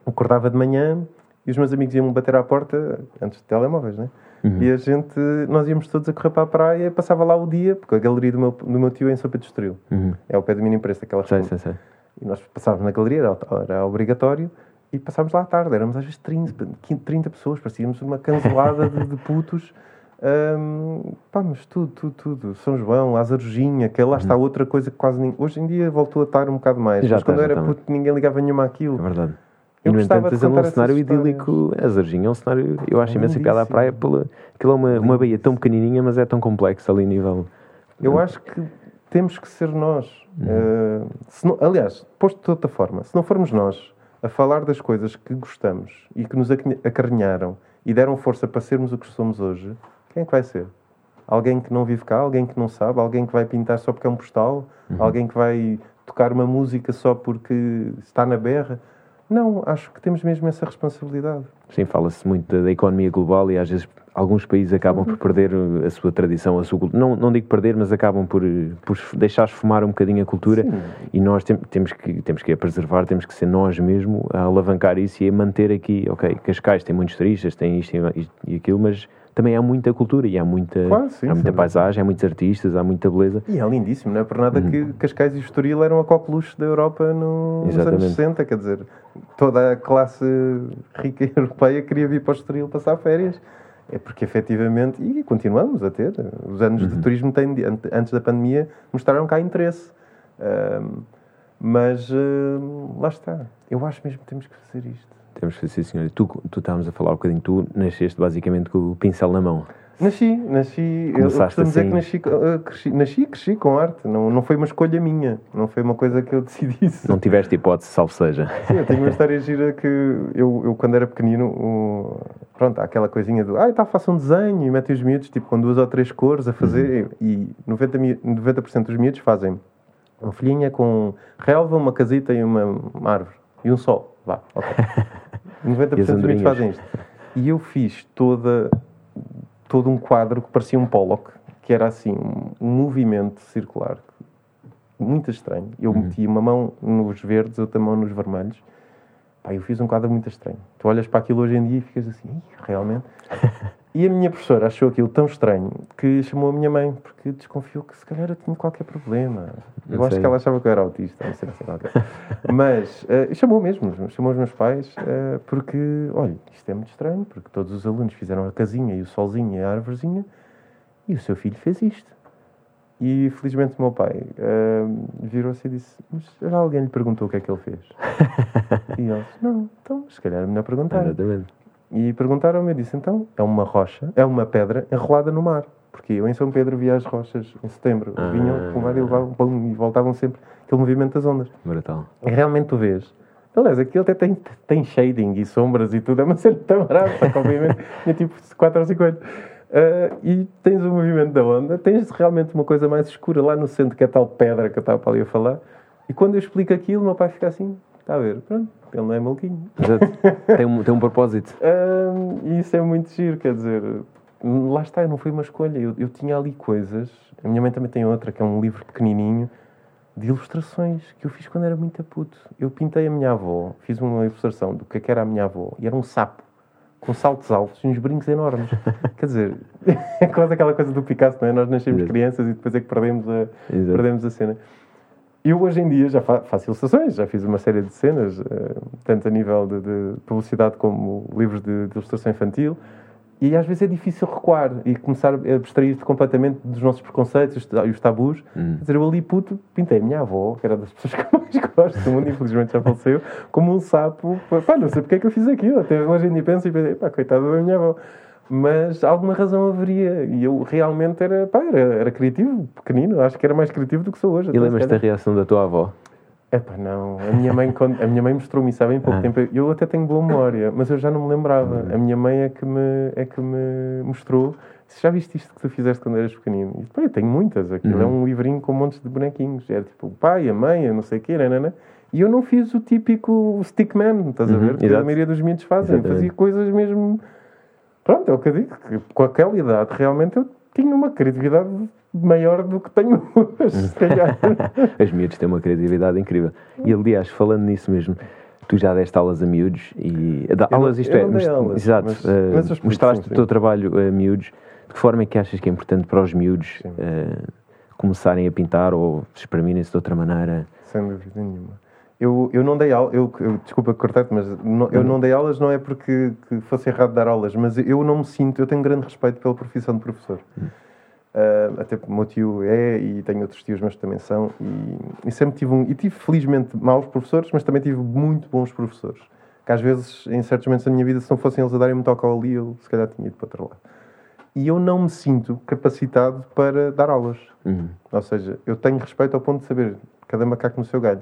acordava de manhã e os meus amigos iam bater à porta, antes de telemóveis, né? Uhum. E a gente, nós íamos todos a correr para a praia e passava lá o dia, porque a galeria do meu, do meu tio é em São Pedro Estoril. Uhum. É ao pé do mini preço, aquela sei, sei, sei. E nós passávamos na galeria, era, era obrigatório, e passávamos lá à tarde. Éramos às vezes 30, 30 pessoas, parecíamos uma cancelada de, de putos um, pá, mas tudo, tudo, tudo. São João, Lazarujinha, que lá está uhum. outra coisa que quase ninguém. Hoje em dia voltou a estar um bocado mais. Já mas quando era puto ninguém ligava nenhuma àquilo. É verdade. Eu e, no entanto, tens um cenário idílico. A Zarginha é um cenário. Eu acho imenso piada à praia. Pela, aquilo é uma, uma baía tão pequenininha, mas é tão complexo ali a nível. Eu acho que temos que ser nós. Uh, não, aliás, posto de outra forma, se não formos nós a falar das coisas que gostamos e que nos acarinharam e deram força para sermos o que somos hoje, quem é que vai ser? Alguém que não vive cá, alguém que não sabe, alguém que vai pintar só porque é um postal, uhum. alguém que vai tocar uma música só porque está na berra. Não, acho que temos mesmo essa responsabilidade. Sim, fala-se muito da, da, economia global e às vezes alguns países acabam por perder a sua tradição, a sua cultura. Não, não digo perder, mas acabam por, por deixar esfumar um bocadinho a cultura Sim. e nós tem, temos, que, temos que a preservar, temos que ser nós mesmo a alavancar isso e a manter aqui, ok, Cascais tem muitos turistas, tem isto e, e aquilo, mas também há muita cultura e há muita, claro, sim, há muita sim. paisagem, há muitos artistas, há muita beleza. E é lindíssimo, não é por nada uhum. que Cascais e Estoril eram a coqueluche da Europa no, nos anos 60, quer dizer, toda a classe rica europeia queria vir para o Estoril passar férias. É porque efetivamente, e continuamos a ter, os anos uhum. de turismo têm, antes da pandemia mostraram cá interesse. Um, mas uh, lá está. Eu acho mesmo que temos que fazer isto. Temos que ser senhor. Tu, tu estávamos a falar um bocadinho, tu nasceste basicamente com o pincel na mão. Nasci, nasci. Começaste eu costumo dizer que nasci, uh, cresci, nasci, cresci com arte. Não, não foi uma escolha minha. Não foi uma coisa que eu decidisse. Não tiveste hipótese, salvo seja. Sim, eu tenho uma história gira que eu, eu quando era pequenino, uh, pronto, há aquela coisinha do. Ah, está, faça um desenho e mete os miúdos tipo, com duas ou três cores a fazer. Uhum. E 90%, 90 dos miúdos fazem uma folhinha com relva, uma casita e uma, uma árvore. E um sol. Vá, ok. 90% dos miúdos fazem isto. E eu fiz toda, todo um quadro que parecia um Pollock, que era assim, um, movimento circular muito estranho. Eu uhum. meti uma mão nos verdes, outra mão nos vermelhos. Pá, eu fiz um quadro muito estranho. Tu olhas para aquilo hoje em dia e ficas assim, realmente. E a minha professora achou aquilo tão estranho que chamou a minha mãe, porque desconfiou que se calhar eu tinha qualquer problema. Eu Não acho que ela achava que eu era autista, não sei, não sei qualquer. Mas eh, chamou mesmo, chamou os meus pais, eh, porque, olha, isto é muito estranho, porque todos os alunos fizeram a casinha e o solzinho e a árvorezinha, e o seu filho fez isto. E felizmente o meu pai eh, virou-se e disse: Mas já alguém lhe perguntou o que é que ele fez? e ele disse: Não, então se calhar é melhor perguntar. Exatamente. E perguntaram-me, eu disse, então, é uma rocha, é uma pedra enrolada no mar. Porque eu em São Pedro via as rochas em setembro. Ah. Vinham com o mar e levavam pum, e voltavam sempre aquele movimento das ondas. Brutal. E realmente tu vês. Aliás, aquilo até tem, tem shading e sombras e tudo, é uma cena tão barata, obviamente tinha tipo 4 ou 5 anos. Ah, e tens o movimento da onda, tens realmente uma coisa mais escura lá no centro, que é a tal pedra que eu estava para ali a falar. E quando eu explico aquilo, o meu pai fica assim, está a ver, pronto, ele não é maluquinho. Tem, um, tem um propósito. Hum, e isso é muito giro, quer dizer, lá está, não foi uma escolha. Eu, eu tinha ali coisas. A minha mãe também tem outra, que é um livro pequenininho de ilustrações que eu fiz quando era muito puto. Eu pintei a minha avó, fiz uma ilustração do que é que era a minha avó, e era um sapo com saltos altos e uns brincos enormes. quer dizer, é quase aquela coisa do Picasso, não é? Nós nascemos Exato. crianças e depois é que perdemos a, Exato. perdemos a cena. Eu hoje em dia já fa- faço ilustrações, já fiz uma série de cenas, eh, tanto a nível de, de publicidade como livros de, de ilustração infantil, e às vezes é difícil recuar e começar a abstrair-te completamente dos nossos preconceitos e os tabus. Hum. Quer dizer, eu ali puto pintei a minha avó, que era das pessoas que mais gosto do mundo, infelizmente já faleceu, como um sapo. Pá, não sei porque é que eu fiz aquilo, até hoje em dia penso e pensei, pá, coitada da minha avó. Mas alguma razão haveria. E eu realmente era, pá, era, era criativo, pequenino. Acho que era mais criativo do que sou hoje. E lembras-te da reação da tua avó? Epá, não. A minha mãe, a minha mãe mostrou-me isso há bem pouco Ah. tempo. Eu até tenho boa memória, mas eu já não me lembrava. A minha mãe é que me, é que me mostrou. Já viste isto que tu fizeste quando eras pequenino? E, pá, eu tenho muitas. Aquilo é um livrinho com montes de bonequinhos. Era tipo o pai, a mãe, a não sei o quê, nanana. E eu não fiz o típico stickman, estás a Uhum, ver? Que a maioria dos miúdos fazem. Exatamente. fazia coisas mesmo. Pronto, é o que eu digo. Que com aquela idade, realmente eu tinha uma criatividade maior do que tenho hoje, se calhar. As miúdos têm uma criatividade incrível. E aliás, falando nisso mesmo, tu já deste aulas a miúdos e. da- aulas, isto é, most- aulas, exato, mas- eh, mas explico, mostraste sim, o teu trabalho a miúdos. De que forma é que achas que é importante para os miúdos eh, começarem a pintar ou exprimirem-se de outra maneira? Sem dúvida nenhuma. Eu, eu não dei aulas, eu, eu- desculpa cortar-te, mas não- eu não dei aulas não é porque que fosse errado dar aulas, mas eu não me sinto, eu tenho grande respeito pela profissão de professor. Ah, até porque o meu tio é e tenho outros tios meus que também são e, e sempre tive um, e tive felizmente maus professores, mas também tive muito bons professores. Que às vezes, em certos momentos da minha vida, se não fossem eles a darem-me toque ali, eu se calhar tinha ido para outro lado. E eu não me sinto capacitado para dar aulas. Uhum. Ou seja, eu tenho respeito ao ponto de saber cada macaco no seu galho.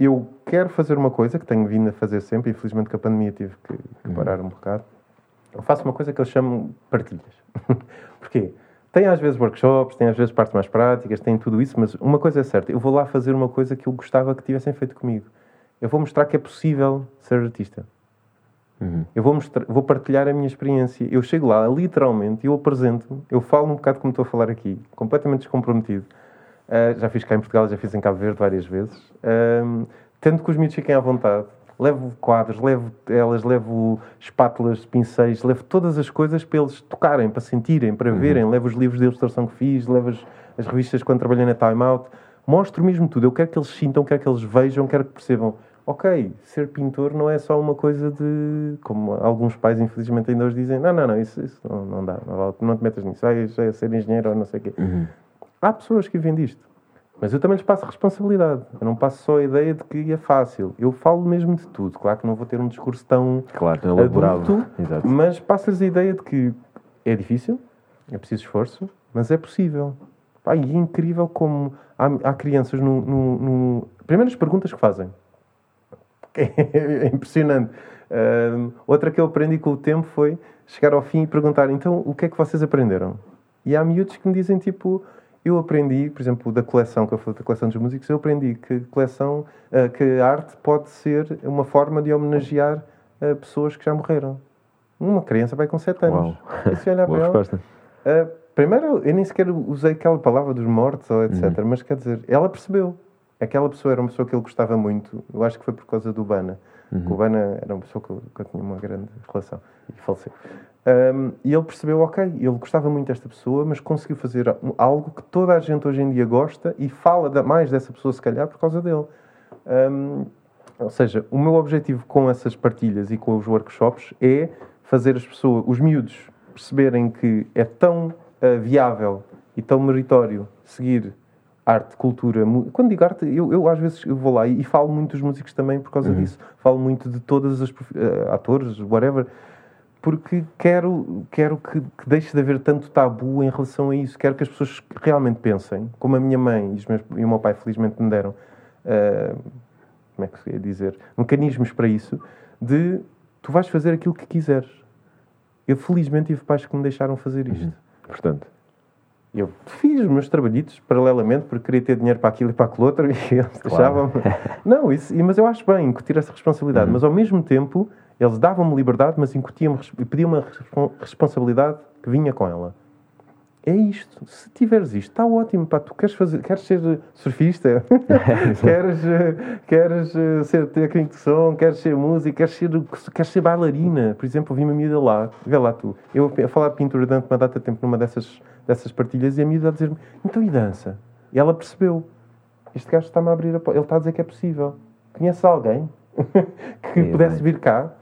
Eu quero fazer uma coisa que tenho vindo a fazer sempre, infelizmente com a pandemia tive que, que parar um bocado. Eu faço uma coisa que eles chamam partilhas. Porquê? Tem às vezes workshops, tem às vezes partes mais práticas, tem tudo isso, mas uma coisa é certa, eu vou lá fazer uma coisa que eu gostava que tivessem feito comigo. Eu vou mostrar que é possível ser artista. Uhum. Eu vou, mostrar, vou partilhar a minha experiência. Eu chego lá, literalmente, eu apresento-me, eu falo um bocado como estou a falar aqui, completamente descomprometido. Ah, já fiz cá em Portugal, já fiz em Cabo Verde várias vezes. Ahm, tento que os miúdos fiquem à vontade. Levo quadros, levo telas, levo espátulas, pincéis, levo todas as coisas para eles tocarem, para sentirem, para verem. Levo os livros de ilustração que fiz, levo as, as revistas quando trabalhei na Time Out. Mostro mesmo tudo. Eu quero que eles sintam, quero que eles vejam, quero que percebam. Ok, ser pintor não é só uma coisa de. Como alguns pais, infelizmente, ainda hoje dizem: não, não, não, isso, isso não, não dá, não, não te metas nisso, vais a ser engenheiro ou não sei o quê. Uhum. Há pessoas que vivem disto. Mas eu também lhes passo responsabilidade. Eu não passo só a ideia de que é fácil. Eu falo mesmo de tudo. Claro que não vou ter um discurso tão Claro, tão elaborado. adulto, mas passo-lhes a ideia de que é difícil, é preciso esforço, mas é possível. Pá, e é incrível como há, há crianças no, no, no... Primeiras perguntas que fazem. É impressionante. Ahm, outra que eu aprendi com o tempo foi chegar ao fim e perguntar então o que é que vocês aprenderam? E há miúdos que me dizem tipo eu aprendi, por exemplo, da coleção, que eu falei da coleção dos músicos, eu aprendi que coleção, ah, que a arte pode ser uma forma de homenagear ah, pessoas que já morreram. Uma criança vai com 7 anos. Uau. E se olhar Boa para ela. Uh, primeiro, eu nem sequer usei aquela palavra dos mortos, ou etc. Uhum. Mas quer dizer, ela percebeu. aquela pessoa era uma pessoa que ele gostava muito. Eu acho que foi por causa do Bana. Uhum. O Bana era uma pessoa que eu, que eu tinha uma grande relação e faleceu. Um, e ele percebeu, ok, ele gostava muito desta pessoa, mas conseguiu fazer algo que toda a gente hoje em dia gosta e fala mais dessa pessoa, se calhar, por causa dele. Um, ou seja, o meu objetivo com essas partilhas e com os workshops é fazer as pessoas, os miúdos, perceberem que é tão uh, viável e tão meritório seguir arte, cultura. Quando digo arte, eu, eu às vezes eu vou lá e, e, falo muito dos músicos também por causa uhum. disso. Falo muito de todas as uh, atores, whatever porque quero, quero que, que, deixe de haver tanto tabu em relação a isso. Quero que as pessoas realmente pensem, como a minha mãe e, meus, e o meu pai felizmente me deram, uh, como é que se ia dizer, mecanismos para isso, de tu vais fazer aquilo que quiseres. Eu felizmente tive pais que me deixaram fazer isto. Uhum. Portanto, eu fiz os meus trabalhitos paralelamente porque queria ter dinheiro para aquilo e para aquilo outro e eles claro. deixavam-me. Não, isso, mas eu acho bem incutir essa responsabilidade, uhum. mas ao mesmo tempo eles davam-me liberdade, mas incutiam-me e pediam uma responsabilidade que vinha com ela. É isto. Se tiveres isto, está ótimo. Pá, tu queres, fazer, queres ser surfista? queres, queres ser técnico de som? Queres ser música? Queres ser, queres ser bailarina? Por exemplo, vi uma miúda lá. Vê lá tu. Eu a falar de pintura durante uma data de tempo numa dessas, dessas partilhas e a miúda a dizer-me então e dança? E ela percebeu. Este gajo está-me a abrir a Ele está a dizer que é possível. Conheces alguém? que pudesse vir cá.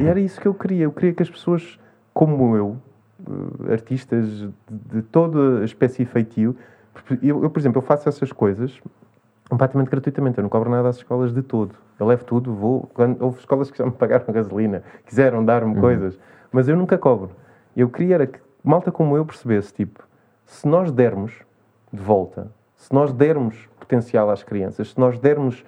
E era isso que eu queria. Eu queria que as pessoas, como eu, eh, artistas de, de toda a espécie e feitio, eu, eu, por exemplo, eu faço essas coisas completamente gratuitamente. Eu não cobro nada às escolas de todo. Eu levo tudo, vou. Quando, houve escolas que já me pagaram gasolina, quiseram dar-me uhum. coisas, mas eu nunca cobro. Eu queria era que malta como eu percebesse, tipo, se nós dermos de volta, se nós dermos potencial às crianças, se nós dermos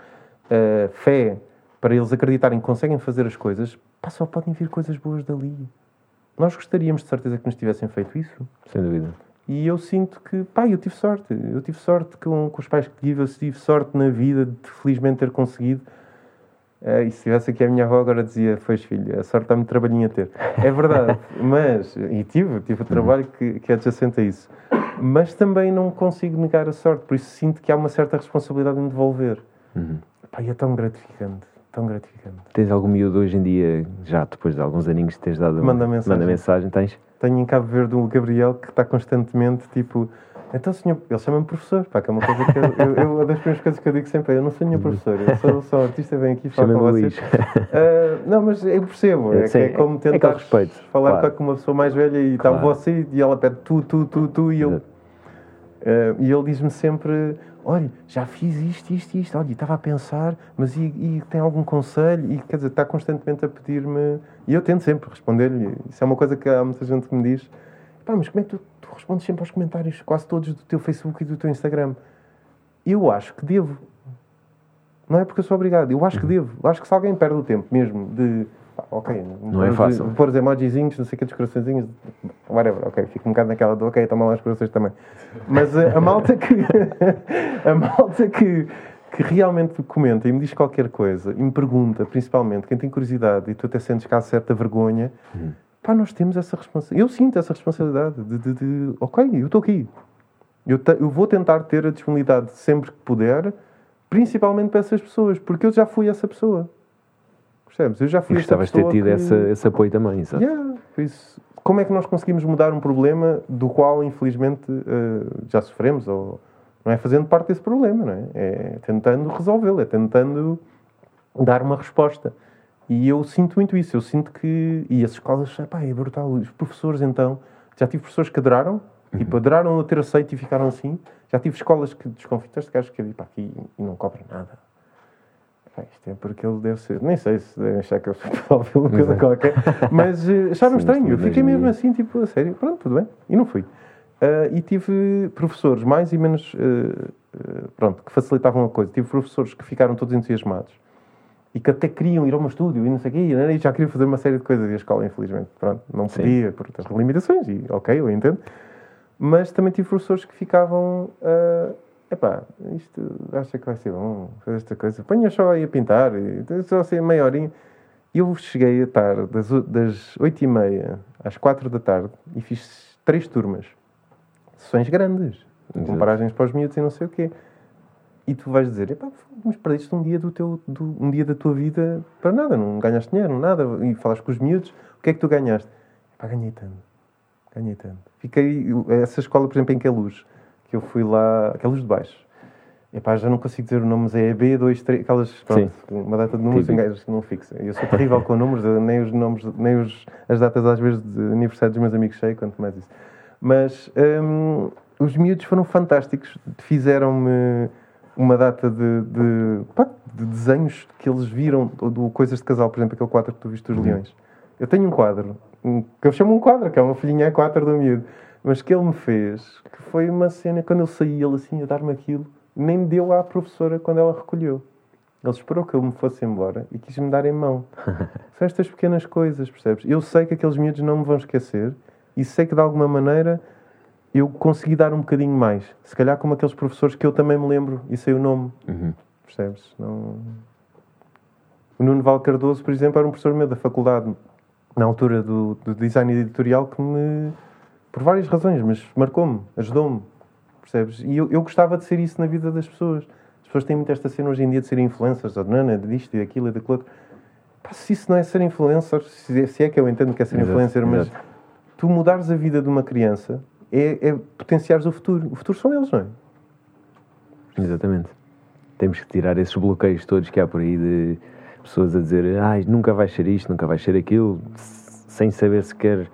uh, fé para eles acreditarem que conseguem fazer as coisas, pá, só podem vir coisas boas dali. Nós gostaríamos de certeza que nos tivessem feito isso. Sem dúvida. E eu sinto que, pá, eu tive sorte. Eu tive sorte com, com os pais que tive, eu tive sorte na vida de felizmente ter conseguido. Uh, e se tivesse aqui a minha avó agora dizia, foi filho, a sorte está-me trabalhinho a ter. É verdade, mas, e tive, tive o trabalho que, que é adjacente a isso. Mas também não consigo negar a sorte, por isso sinto que há uma certa responsabilidade em devolver. Uhum. Pá, e é tão gratificante tão gratificante. Tens algum miúdo hoje em dia, já depois de alguns aninhos que tens dado manda uma, mensagem. manda mensagem, tens? Tenho em Cabo Verde o Gabriel que está constantemente tipo. Então, senhor, ele chama-me professor, pá, que é uma coisa que eu, eu, eu, uma das primeiras coisas que eu digo sempre é: eu não sou nenhum professor, eu sou só artista, venho aqui falar com vocês. Uh, não, mas eu percebo, é, é como é tentar é falar claro. com uma pessoa mais velha e está claro. você e ela pede tu, tu, tu, tu, e eu. Uh, e ele diz-me sempre: olha, já fiz isto, isto, isto, olha, estava a pensar, mas e, e, tem algum conselho? E quer dizer, está constantemente a pedir-me. E eu tento sempre responder-lhe. Isso é uma coisa que há muita gente que me diz: pá, mas como é que tu, tu respondes sempre aos comentários, quase todos do teu Facebook e do teu Instagram? Eu acho que devo. Não é porque eu sou obrigado, eu acho que uhum. devo. Eu acho que se alguém perde o tempo mesmo de ok, não é fácil. Pôr os emojizinhos, não sei o que, dos coraçõezinhos, whatever, ok, fico um bocado naquela do ok, toma lá os corações também. Mas a, eh, a malta que. a malta que que realmente comenta e me diz qualquer coisa e me pergunta, principalmente, quem tem curiosidade e tu até sentes cá certa vergonha, uhum. pá, nós temos essa responsabilidade. Eu sinto essa responsabilidade de, de, de ok, eu estou aqui. Eu, te, eu vou tentar ter a disponibilidade sempre que puder, principalmente para essas pessoas, porque eu já fui essa pessoa. Percebes? Eu já fui e de ter tido que... esse, esse apoio também, sabe? Yeah, isso. Como é que nós conseguimos mudar um problema do qual, infelizmente, uh, já sofremos? Ou não é fazendo parte desse problema, não é? É tentando resolvê-lo, é tentando dar uma resposta. E eu sinto muito isso. Eu sinto que. E as escolas, pá, é brutal. Os professores, então. Já tive professores que adoraram, uhum. tipo, adoraram eu ter aceito e ficaram assim. Já tive escolas que desconfiam. Este gajo que pá, aqui e não cobra nada isto é porque ele deve ser. Nem sei se devem achar que eu sou pedófilo ou coisa qualquer, mas uh, acharam estranho. Eu fiquei mesmo assim, tipo, a sério, pronto, tudo bem. E não fui. Uh, e tive professores mais e menos. Uh, pronto, que facilitavam a coisa. Tive professores que ficaram todos entusiasmados e que até queriam ir ao meu estúdio e não sei o quê, e já queriam fazer uma série de coisas. E a escola, infelizmente, pronto, não podia Sim. por outras limitações. E ok, eu entendo. Mas também tive professores que ficavam. Uh, epá, isto acha que vai ser bom fazer esta coisa? Ponha só aí a pintar, e, só assim meia horinha. E eu cheguei a tarde, das, das 8 e meia às 4 da tarde, e fiz três turmas. Sessões grandes, com paragens para os miúdos e não sei o quê. e tu vais dizer, epá, mas perdeste um dia, do teu, do, um dia da tua vida para nada, não ganhaste dinheiro, nada, e falas com os miúdos, o que é que tu ganhaste? Epá, ganhei tanto, ganhei tanto. Fiquei, essa escola, por exemplo, em Queluz, que eu fui lá, Queluz de Baixo, epá, já não consigo dizer o nome, mas é EB, 2, 3, aquelas, pronto, uma data de números, que não fixa. Eu sou terrível com números, nem os nomes, nem os, as datas às vezes de aniversário dos meus amigos sei, quanto mais isso. Mas hum, os miúdos foram fantásticos, fizeram-me uma data de, de, pá, de, desenhos que eles viram, do Coisas de Casal, por exemplo, aquele quadro que tu viste dos uhum. leões. Eu tenho um quadro, que eu chamo um quadro, que é uma folhinha A4 do miúdo, mas que ele me fez, que foi uma cena, quando eu saí, ele assim, a dar-me aquilo, nem deu à professora quando ela recolheu. Ele esperou que eu me fosse embora e quis-me dar em mão. São estas pequenas coisas, percebes? Eu sei que aqueles miúdos não me vão esquecer e sei que de alguma maneira eu consegui dar um bocadinho mais. Se calhar como aqueles professores que eu também me lembro e sei o nome. Uhum. Percebes? Não... O Nuno Val Cardoso, por exemplo, era um professor meu da faculdade, na altura do, do design editorial, que me, por várias razões, mas marcou-me, ajudou-me. Percebes? E eu, eu gostava de ser isso na vida das pessoas. As pessoas têm muito esta cena hoje em dia de serem influencers, ou de nana, de isto e daquilo e daquilo outro. Pá, se isso não é ser influencer, se é que eu entendo que é ser exato, influencer, mas exato. tu mudares a vida de uma criança é, é potenciares o futuro. O futuro são eles, não é? Exatamente. Temos que tirar esses bloqueios todos que há por aí de pessoas a dizer ah, nunca vai ser isto, nunca vai ser aquilo, sem saber se quer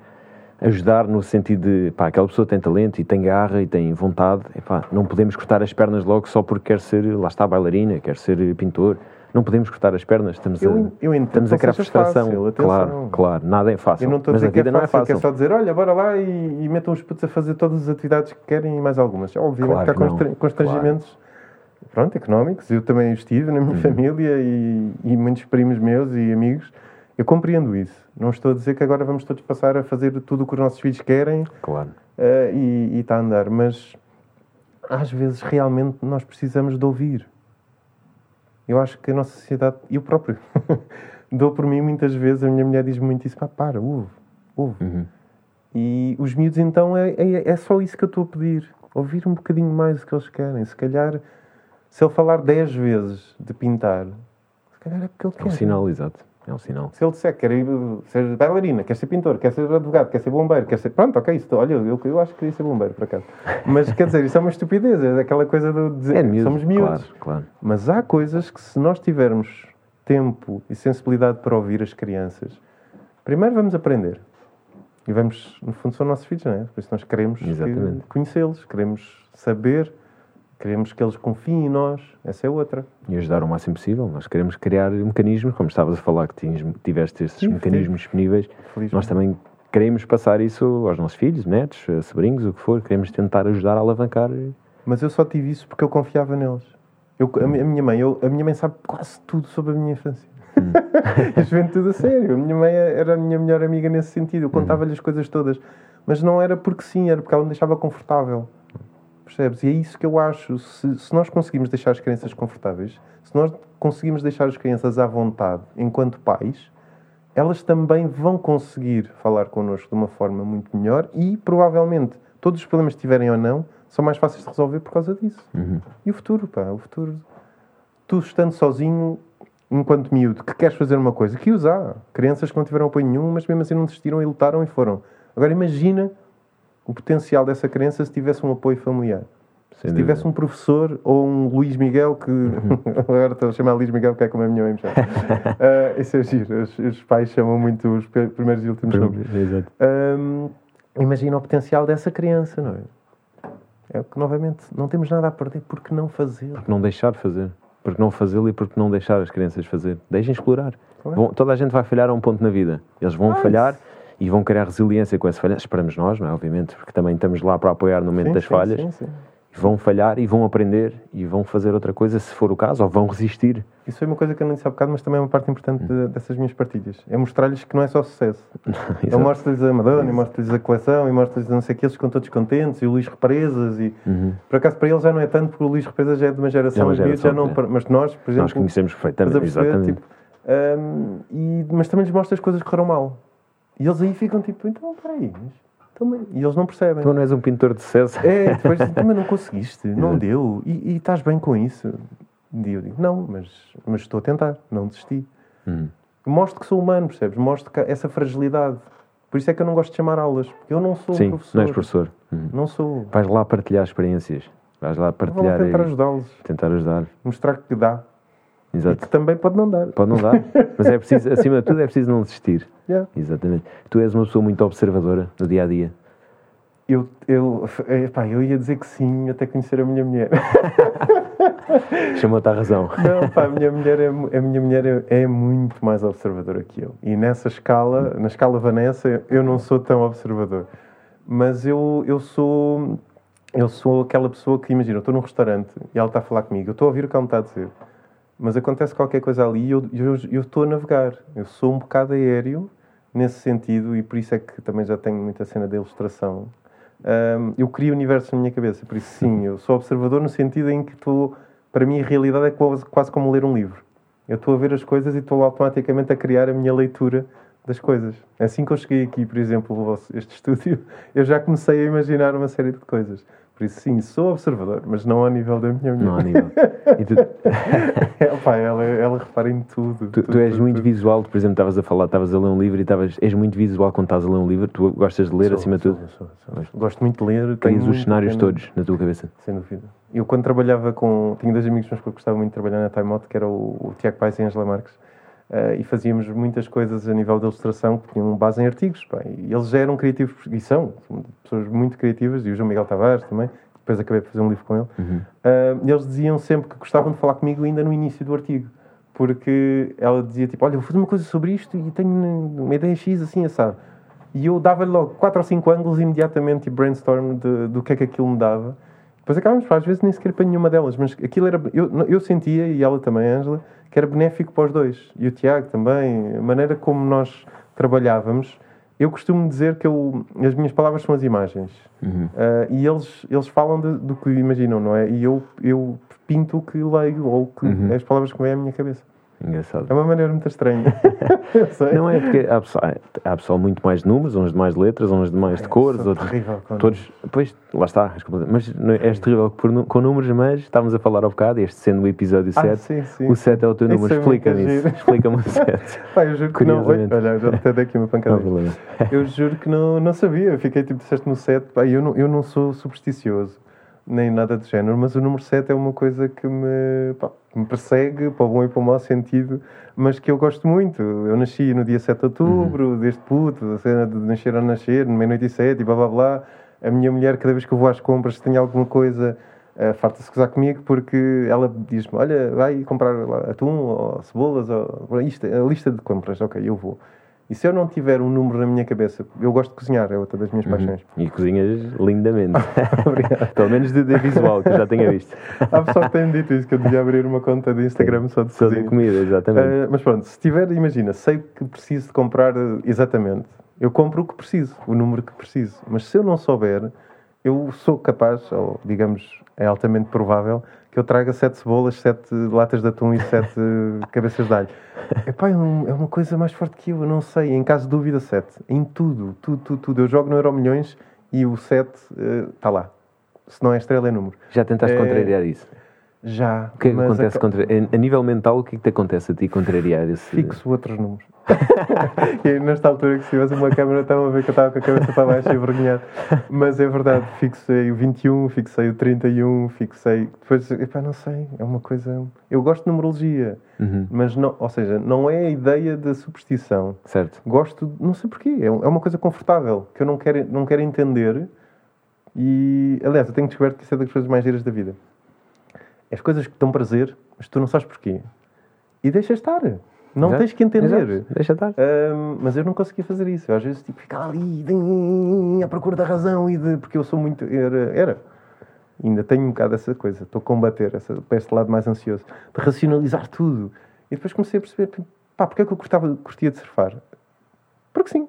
ajudar no sentido de pá, aquela pessoa tem talento e tem garra e tem vontade, pá, não podemos cortar as pernas logo só porque quer ser, lá está, bailarina, quer ser pintor não podemos cortar as pernas, estamos eu, a, eu estamos a criar frustração. Fácil, claro, claro, nada é fácil. Eu não estou a dizer que é fácil, não é fácil. Só dizer, olha, bora lá e, e metam os putos a fazer todas as atividades que querem e mais algumas. Obviamente claro que há constra constrangimentos claro. pronto, económicos, eu também estive na minha uhum. família e, e muitos primos meus e amigos. Eu compreendo isso. Não estou a dizer que agora vamos todos passar a fazer tudo o que os nossos filhos querem claro. Uh, e está a andar, mas às vezes realmente nós precisamos de ouvir. Eu acho que a nossa sociedade, eu próprio, dou por mim muitas vezes, a minha mulher diz muito isso, pá, para, ouve, ouve. Uhum. E os miúdos, então, é, é, é, só isso que eu estou a pedir. Ouvir um bocadinho mais o que eles querem. Se calhar, se ele falar 10 vezes de pintar, se calhar é porque ele quer. É um sinal, exato. É um sinal. Se ele disser que quer ser bailarina, quer ser pintor, quer ser advogado, quer ser bombeiro, quer ser. Pronto, ok, isso, olha, eu, eu acho que queria ser bombeiro, por acaso. Mas quer dizer, isso é uma estupidez, é aquela coisa de dizer. É miúdo, somos miúdos. Claro, claro. Mas há coisas que, se nós tivermos tempo e sensibilidade para ouvir as crianças, primeiro vamos aprender. E vamos, no fundo, são nossos filhos, não é? Por isso nós queremos conhecê-los, queremos saber Queremos que eles confiem em nós, essa é outra. E ajudar o máximo possível. Nós queremos criar mecanismos, como estavas a falar, que tiveste esses sim, mecanismos disponíveis. Nós também queremos passar isso aos nossos filhos, netos, sobrinhos, o que for. Queremos tentar ajudar a alavancar. Mas eu só tive isso porque eu confiava neles. Eu, a, minha mãe, eu, a minha mãe sabe quase tudo sobre a minha infância. Hum. a juventude a sério. A minha mãe era a minha melhor amiga nesse sentido. Eu hum. contava-lhe as coisas todas. Mas não era porque sim, era porque ela me deixava confortável. Percebes? E é isso que eu acho. Se, se nós conseguimos deixar as crianças confortáveis, se nós conseguimos deixar as crianças à vontade enquanto pais, elas também vão conseguir falar connosco de uma forma muito melhor e provavelmente todos os problemas que tiverem ou não são mais fáceis de resolver por causa disso. Uhum. E o futuro, pá, o futuro. Tu estando sozinho, enquanto miúdo, que queres fazer uma coisa, que usar. Crianças que não tiveram apoio nenhum, mas mesmo assim não desistiram e lutaram e foram. Agora imagina o potencial dessa criança se tivesse um apoio familiar. Sem se dúvida. tivesse um professor ou um Luís Miguel que. Uhum. Agora estou a chamar Luís Miguel porque é como a minha mãe me chama. uh, isso é giro. Os, os, pais chamam muito os primeiros e últimos nomes. Exato. Um, imagina o potencial dessa criança, não é? É que, novamente, não temos nada a perder porque não fazer. Porque não deixar de fazer. Porque não fazê-lo e porque não deixar as crianças fazer. Deixem explorar. Vão, toda a gente vai falhar a um ponto na vida. Eles vão ah, falhar. E vão criar resiliência com essa falha. Esperamos nós, não é? Obviamente, porque também estamos lá para apoiar no momento sim, das sim, falhas. Sim, sim. Vão falhar e vão aprender e vão fazer outra coisa se for o caso, ou vão resistir. Isso foi uma coisa que eu não disse há bocado, mas também é uma parte importante hum. de, dessas minhas partilhas. É mostrar-lhes que não é só sucesso. eu mostro-lhes a Madonna, e mostro-lhes a coleção, e mostro-lhes não sei o que, eles ficam todos contentes, e o Luís Represas, e uhum. por acaso para eles já não é tanto, porque o Luís Represas já é de uma geração, é uma geração já não, é. mas nós, por exemplo, nós conhecemos perfeitamente, perceber, exatamente. Tipo, um, e, mas também lhes mostro as coisas que correram mal. E eles aí ficam tipo, então, peraí, mas Também. E eles não percebem. Tu não és um pintor de sucesso. É, depois também não conseguiste, não deu, e, e estás bem com isso. E eu digo, não, mas, mas estou a tentar, não desisti. Hum. Mostro que sou humano, percebes? Mostro essa fragilidade. Por isso é que eu não gosto de chamar aulas, porque eu não sou Sim, professor. não és professor. Hum. Não sou. Vais lá partilhar experiências. Vais lá Vou lá partilhar tentar ajudá-los, tentar ajudar. mostrar que dá. Exato. que também pode não dar. Pode não dar, mas é preciso, acima de tudo, é preciso não desistir. Yeah. Exatamente. Tu és uma pessoa muito observadora no dia a dia. Eu, eu, epá, eu ia dizer que sim, até conhecer a minha mulher. Chamou-te à razão. Não, pá, a minha mulher, é, a minha mulher é, é muito mais observadora que eu. E nessa escala, na escala Vanessa, eu não sou tão observador. Mas eu, eu sou eu sou aquela pessoa que, imagina, eu estou num restaurante e ela está a falar comigo, eu estou a ouvir o que ela me está a dizer. Mas acontece qualquer coisa ali e eu, eu, eu estou a navegar. Eu sou um bocado aéreo nesse sentido e por isso é que também já tenho muita cena de ilustração. Ahm, eu crio universos na minha cabeça, por isso sim, eu sou observador no sentido em que estou, para mim a realidade é quase, quase como ler um livro. Eu estou a ver as coisas e estou automaticamente a criar a minha leitura das coisas. Assim que eu cheguei aqui, por exemplo, este estúdio, eu já comecei a imaginar uma série de coisas. Por isso sim, sou observador, mas não ao nível da minha mulher. Não há nível. E tu, É, pá, ela, ela repara em tudo. tu, tu és muito visual, por exemplo, estavas a falar, estavas a ler um livro e estavas, és muito visual quando estás a ler um livro. Tu gostas de ler acima de tudo. Sou, sou, sou. Gosto muito de ler. Crias os cenários todos na tua cabeça. Sem dúvida. Eu quando trabalhava com... Tinha dois amigos meus que eu gostava muito de trabalhar na Time Out, que era o, o Tiago Pais e a Angela Marques. Eh, e fazíamos muitas coisas a nível de ilustração que tinham base em artigos. pá, e eles já eram criativos, e são pessoas muito criativas, e o João Miguel Tavares também, depois acabei de fazer um livro com ele. Uhum. Uh, eles diziam sempre que gostavam de falar comigo ainda no início do artigo. Porque ela dizia tipo, olha, vou fazer uma coisa sobre isto e tenho uma ideia X assim assado. E eu dava-lhe logo 4 ou 5 ângulos imediatamente e brainstorm de- do que é que aquilo me dava. Depois acabámos, às vezes, nem sequer para nenhuma delas, mas aquilo era. Eu, eu sentia, e ela também, Ângela, que era benéfico para os dois. E o Tiago também. A maneira como nós trabalhávamos. Eu costumo dizer que eu, as minhas palavras são as imagens. Uhum. Ah, e eles, eles falam de- do que imaginam, não é? E eu, eu pinto o que leio ou que, Uhum. as palavras que vêm à minha cabeça. Engraçado. É uma maneira muito estranha. Não é porque há pessoal, há pessoal muito mais de números, uns de mais letras, uns de mais de cores, sou outros. terrível com Todos, pois, lá está. Mas não é- és terrível por com números, mas estávamos a falar ao bocado, este sendo o episódio Ah, 7. sim, sim. O 7 é o teu Isso número, é explica-me isso. giro. Explica-me o 7. Pá, eu juro que não. Olha, já até dei aqui uma Não há pancada. problema. Eu juro que não, não sabia. Fiquei tipo, disseste no 7. Pá, eu, não, eu não sou supersticioso, nem nada do género, mas o número 7 é uma coisa que me, pá, que me persegue, para o bom e para o mau sentido, mas que eu gosto muito. Eu nasci no dia 7 de outubro, Uhum. deste puto, a cena de nascer a nascer, no meia-noite e 7 e blá blá blá. A minha mulher, cada vez que eu vou às compras, se tem alguma coisa. Uh, farta-se gozar comigo porque ela diz-me: Olha, vai comprar atum ou cebolas, ou isto, a lista de compras. Ok, eu vou. E se eu não tiver um número na minha cabeça, eu gosto de cozinhar, é outra das minhas paixões. E cozinhas lindamente. Obrigado. Pelo menos de, de visual, que eu já tinha visto. Há pessoal que tem dito isso, que eu devia abrir uma conta de Instagram só de Só de cozinha. comida, exatamente. Uh, mas pronto, se tiver, imagina, sei que preciso de comprar exatamente, eu compro o que preciso, o número que preciso. Mas se eu não souber, eu sou capaz, ou digamos, é altamente provável, que eu traga sete cebolas, sete latas de atum e sete cabeças de alho. Epá, é, um- é uma coisa mais forte que eu, eu não sei. Em caso de dúvida, sete. Em tudo, tudo, tudo, tudo. Eu jogo no Euro Milhões e o sete está lá. Se não é estrela, é número. Já tentaste é- contrariar isso? Já. O que é que acontece aca- contra... A nível mental, o que é que te acontece a ti contrariar esse... Fixo outros números. E nesta altura que se tivesse uma câmera estavam a ver que eu estava com a cabeça para baixo e envergonhado. Mas é verdade, fixei o 21, fixei o 31, fixei. Depois, epá, não sei, é uma coisa. Eu gosto de numerologia, Uhum, mas não, ou seja, não é a ideia da superstição. Certo. Gosto, não sei porquê, é é uma coisa confortável que eu não quero, não quero entender. E aliás, eu tenho descoberto que isso é das coisas mais giras da vida. As coisas que dão prazer, mas tu não sabes porquê. E deixa estar. Não Exato, tens que entender. Exato. Deixa estar. Ahm, mas eu não conseguia fazer isso. Eu, às vezes tipo, ficava ali à procura da razão e de. Porque eu sou muito. Era. era. Ainda tenho um bocado essa coisa. Estou a combater essa, para este lado mais ansioso. De racionalizar tudo. E depois comecei a perceber: pá, porque é que eu gostava, curtia de surfar? Porque sim.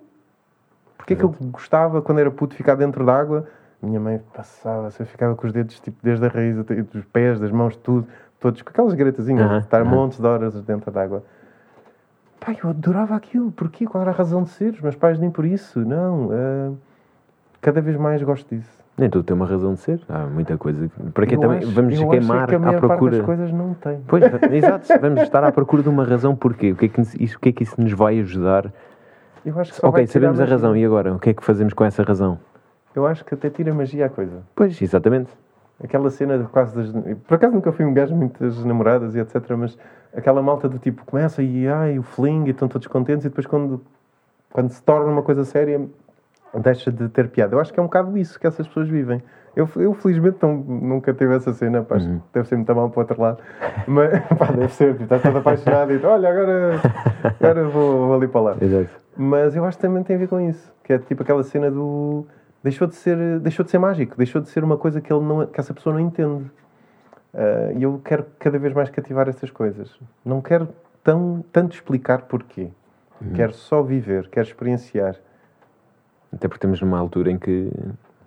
Porque é que eu gostava, quando era puto, ficar dentro d'água? Minha mãe passava-se, eu ficava com os dedos tipo, desde a raiz, dos pés, das mãos, tudo, todos com aquelas gretazinhas, de estar montes de horas dentro d'água. Pai, eu adorava aquilo. Porquê? Qual era a razão de ser? Os meus pais nem por isso. Não. ah, cada vez mais gosto disso. Nem tudo tem uma razão de ser. Há muita coisa. Para que Eu também acho- vamos queimar que a à parte procura. das coisas não tem. Pois, exato. Vamos estar à procura de uma razão porquê. O que é que isso, o que é que isso nos vai ajudar? Eu acho que só Ok, sabemos a razão. E agora? O que é que fazemos com essa razão? Eu acho que até tira magia à coisa. Pois, exatamente. Aquela cena de quase das. Por acaso nunca fui um gajo muitas namoradas e etc. Mas aquela malta do tipo começa e ai, o fling e estão todos contentes e depois quando, quando se torna uma coisa séria deixa de ter piada. Eu acho que é um bocado isso que essas pessoas vivem. Eu, eu felizmente não, nunca tive essa cena, pá, que deve ser muito mal para o outro lado. Mas pá, deve ser, tipo, estás todo apaixonado e olha, agora, agora vou, vou ali para lá. Exato. Mas eu acho que também tem a ver com isso. Que é tipo aquela cena do. Deixou de ser, deixou de ser mágico, deixou de ser uma coisa que, ele não, que essa pessoa não entende. Ah, E eu quero cada vez mais cativar essas coisas. Não quero tão, tanto explicar porquê. Quero só viver, quero experienciar. Até porque estamos numa altura em que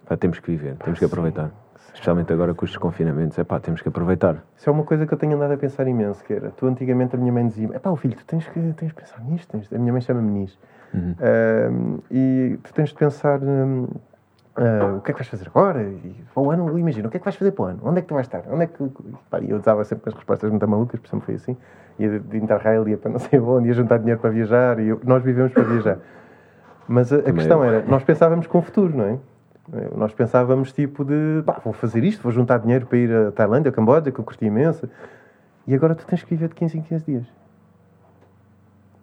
pá, temos que viver, temos que aproveitar. Especialmente agora com os desconfinamentos. É pá, temos que aproveitar. Isso é uma coisa que eu tenho andado a pensar imenso, que era, tu antigamente a minha mãe dizia, é pá, filho, tu tens que, tens de pensar nisto, tens... a minha mãe chama-me Nis. Ahm, e tu tens de pensar hum, ah, o que é que vais fazer agora? E para o ano, imagina, o que é que vais fazer para o ano? Onde é que tu vais estar? Onde é que... Pá, e eu dava sempre as respostas muito malucas, por sempre foi assim. Ia de, Interrail, ia para não sei onde, ia juntar dinheiro para viajar, e eu- nós vivemos para viajar. Mas a, a questão era, nós pensávamos com o futuro, não é? Nós pensávamos tipo de, pá, vou fazer isto, vou juntar dinheiro para ir a Tailândia, a Camboja, que eu curti imenso. E agora tu tens que viver de 15 em 15 dias.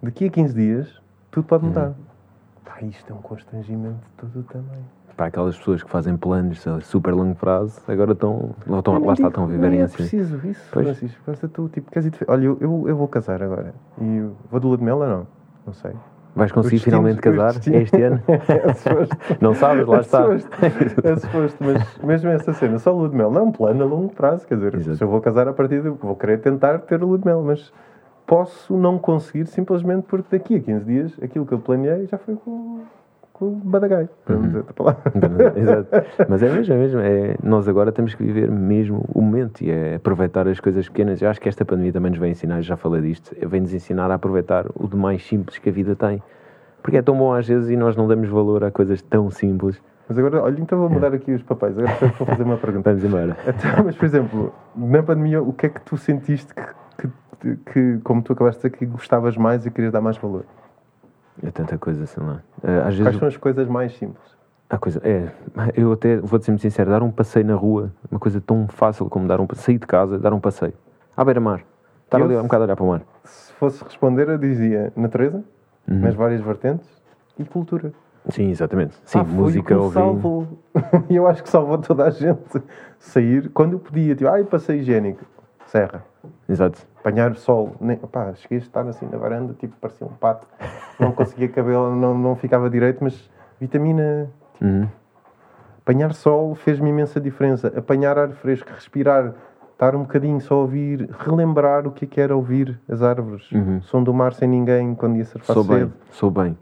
Daqui a 15 dias, tudo pode mudar. Pá, isto é um constrangimento de todo o tamanho. Para aquelas pessoas que fazem planos a super longo prazo, agora estão, lá, estão, lá está, estão a viver em é assim. preciso isso, Pois. Francisco. Basta tu, tipo, queres ir de Olha, eu, eu, eu vou casar agora. E vou de lua de mel ou não? Não sei. Vais conseguir finalmente casar destinos- este ano? É. Não sabes? Lá É está. É suposto, mas mesmo essa cena, só lua de mel, não é um plano a longo prazo. Quer dizer, Exato. se eu vou casar a partir de. Vou querer tentar ter lua de mel, mas posso não conseguir simplesmente porque daqui a 15 dias aquilo que eu planeei já foi com, com o badagai. Para Uhum. dizer outra palavra. Exato. Mas é mesmo, é mesmo. É, nós agora temos que viver mesmo o momento e é aproveitar as coisas pequenas. Eu acho que esta pandemia também nos vem ensinar, já falei disto, vem-nos ensinar a aproveitar o de mais simples que a vida tem. Porque é tão bom às vezes e nós não damos valor a coisas tão simples. Mas agora, olha, então É. vou mudar aqui os papéis. Agora vou fazer uma pergunta. Vamos embora. Então, mas, por exemplo, na pandemia, o que é que tu sentiste que, que, que, como tu acabaste de dizer, que gostavas mais e querias dar mais valor? É tanta coisa, sei lá. Eh, Às Quais vezes são as coisas mais simples? a coisa é, eu até vou-te ser muito sincero, dar um passeio na rua, uma coisa tão fácil como dar um sair de casa, dar um passeio. À beira-mar. Estar Eu- ali um bocado a olhar para o mar. Se fosse responder, eu dizia natureza, Uhum. nas várias vertentes, e cultura. Sim, exatamente. Sim, Ah, música, ouvir. salvou. E eu acho que salvou toda a gente. Sair, quando eu podia, tipo, ai, passeio higiênico, serra. Exato. Apanhar sol, nem, pá, cheguei a estar assim na varanda, tipo, parecia um pato. Não conseguia cabelo, não, não ficava direito, mas vitamina. Uhum. Apanhar sol fez-me imensa diferença. Apanhar ar fresco, respirar, estar um bocadinho só a ouvir, relembrar o que é que era ouvir as árvores. Uhum. Som do mar sem ninguém quando ia surfar Sou bem, cedo. sou bem.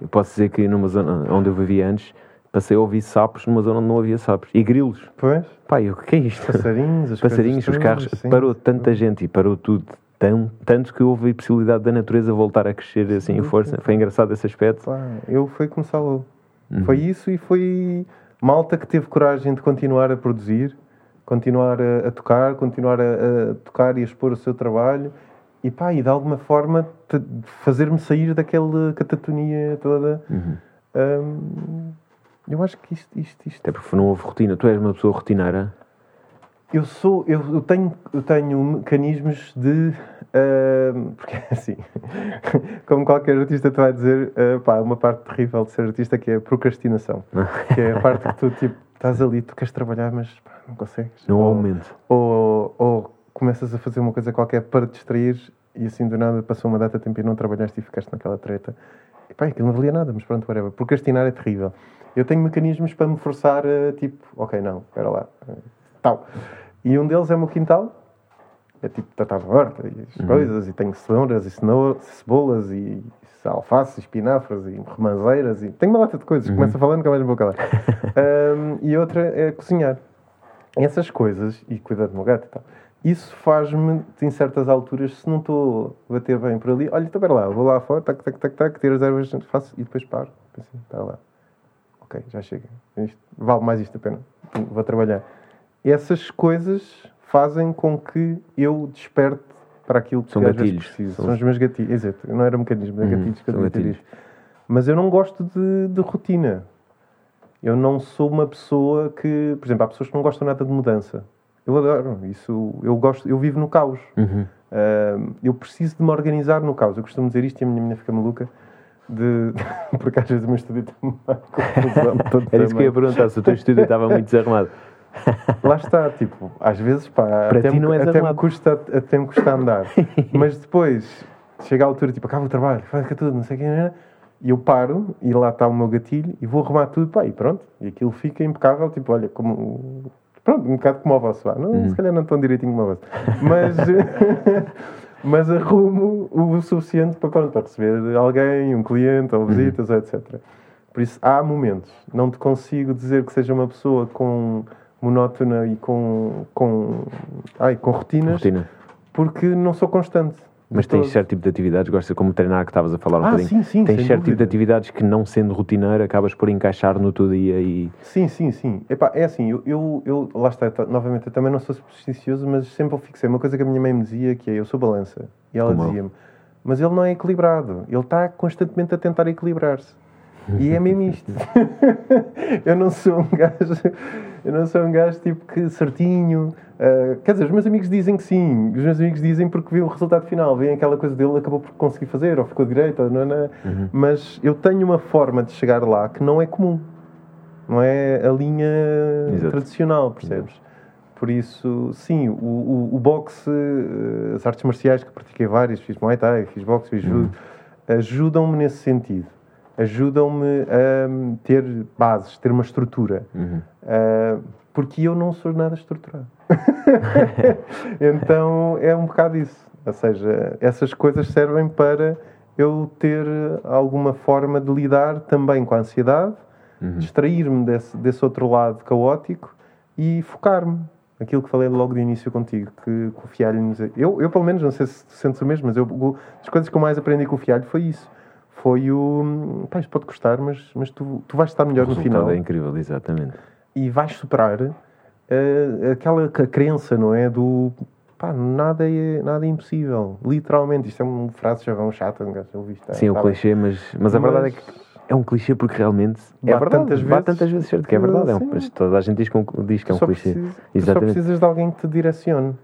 Eu posso dizer que numa zona onde eu vivia antes, passei a ouvir sapos numa zona onde não havia sapos. E grilos. Pois, Pá, eu, o que é isto? passarinhos, as Passarinhos, os carros. sim. Parou tanta gente e parou tudo. Tão, tanto que houve a possibilidade da natureza voltar a crescer assim em força. Foi engraçado esse aspecto. Pá, eu foi como salvou. Uhum. Foi isso e foi malta que teve coragem de continuar a produzir, continuar a, a tocar, continuar a, a tocar e a expor o seu trabalho e pá, e de alguma forma fazer-me sair daquela catatonia toda. Uhum. Hum, eu acho que isto, isto, isto Até porque não houve rotina. Tu és uma pessoa rotineira. Eu sou, eu, eu tenho, eu tenho mecanismos de, ahm, porque é assim, como qualquer artista te vai dizer, ah, pá, uma parte terrível de ser artista que é a procrastinação, que é a parte que tu tipo estás ali, tu queres trabalhar, mas pá, não consegues. Não há ou, aumento. ou, ou começas a fazer uma coisa qualquer para te distrair e assim do nada passou uma data de tempo e não trabalhaste e ficaste naquela treta. E pá, aquilo não valia nada, mas pronto, whatever. Procrastinar é terrível. Eu tenho mecanismos para me forçar tipo, ok, não, espera lá, eh, tal. E um deles é o meu quintal, é tipo tratar de horta e as coisas, e tenho cenouras e cebolas e alface, espinafres e remanzeiras e tenho uma data de coisas, começo a falar nunca mais vou calar. Ahm, e outra é cozinhar. Essas coisas, e cuidar do meu gato e tal, isso faz-me, em certas alturas, se não estou a bater bem por ali, olha, então, espera lá, vou lá fora, tac, tac, tac, tac, tiro as ervas, faço e depois paro. Pensei, espera lá. Ok, já chega. Isto, vale mais isto a pena. Vou trabalhar. Essas coisas fazem com que eu desperte para aquilo que São às vezes gatilhos. preciso. São São, os- meus gatilhos. Exato. Não era mecanismo, era Uhum, gatilhos que eu gatilhos. Mas eu não gosto de, de rotina. Eu não sou uma pessoa que, por exemplo, há pessoas que não gostam nada de mudança. Eu adoro isso. Eu gosto, eu vivo no caos. Uhum. Ah, eu preciso de me organizar no caos. Eu costumo dizer isto e a minha menina fica maluca. De... Porque às vezes o meu estúdio tem uma confusão. Era isso que eu ia perguntar, se o teu estúdio estava muito desarrumado. Lá está, tipo, às vezes, pá, Para até, ti me, não é até, me desarmado. custa, até me custa andar. Mas depois, chega a altura, tipo, acaba o trabalho, faz tudo, não sei o que, né? e eu paro, e lá está o meu gatilho, e vou arrumar tudo, pá, e pronto. E aquilo fica impecável, tipo, olha, como... Pronto, um bocado como o vosso, vá. Não, Uhum. Se calhar não tão direitinho como o vosso. Mas... mas arrumo o suficiente para, pronto, para receber alguém, um cliente, ou visitas, etc. Por isso, há momentos. Não te consigo dizer que seja uma pessoa com monótona e com, com, ai, com rotinas, Rotina. porque não sou constante. Mas tens todo. certo tipo de atividades, gostas como treinar que estavas a falar um Ah, bocadinho. sim, sim, Tens certo tipo de dúvida. atividades que não sendo rotineiro acabas por encaixar no teu dia e. Sim, sim, sim. Epá, é assim, eu, eu, eu- lá está, tá- novamente, eu também não sou supersticioso, mas sempre eu fixei uma coisa que a minha mãe me dizia, que é, eu sou balança. E ela dizia-me, mas ele não é equilibrado, ele está constantemente a tentar equilibrar-se. E é mesmo isto. eu não sou um gajo, eu não sou um gajo tipo que certinho. Ah, quer dizer, os meus amigos dizem que sim, os meus amigos dizem porque viu o resultado final, veem aquela coisa dele, acabou por conseguir fazer, ou ficou direito, ou não, não. Mas eu tenho uma forma de chegar lá que não é comum. Não é a linha Exato. tradicional, percebes? Por isso, sim, o, o, o boxe, eh, as artes marciais que pratiquei várias, fiz Muay Thai, fiz boxe, fiz judo, ajudam-me nesse sentido. Ajudam-me a hum, ter bases, ter uma estrutura. Uhum. Ah, porque eu não sou nada estruturado. então é um bocado isso. Ou seja, essas coisas servem para eu ter alguma forma de lidar também com a ansiedade, distrair-me desse, desse outro lado caótico e focar-me. Aquilo que falei logo de início contigo, que, que o Fialho nos. Eu, eu, pelo menos, não sei se sentes o mesmo, mas eu, o- as coisas que eu mais aprendi com o Fialho foi isso. Foi o. Pá, isto pode custar, mas, mas tu, tu vais estar melhor O no final é incrível, exatamente. e vais superar eh, aquela crença, não é? Do pá, nada é, nada é impossível. Literalmente, isto é uma frase chavão chata, um gajo ouviu isto. Sim, é o tá clichê, mas, mas a verdade é que é um clichê porque realmente é Bate verdade. tantas bate vezes tantas vezes certo que é verdade. É um, toda a gente diz que, é um- diz que é um clichê. precisas- tu só Exatamente. precisas de alguém que te direcione.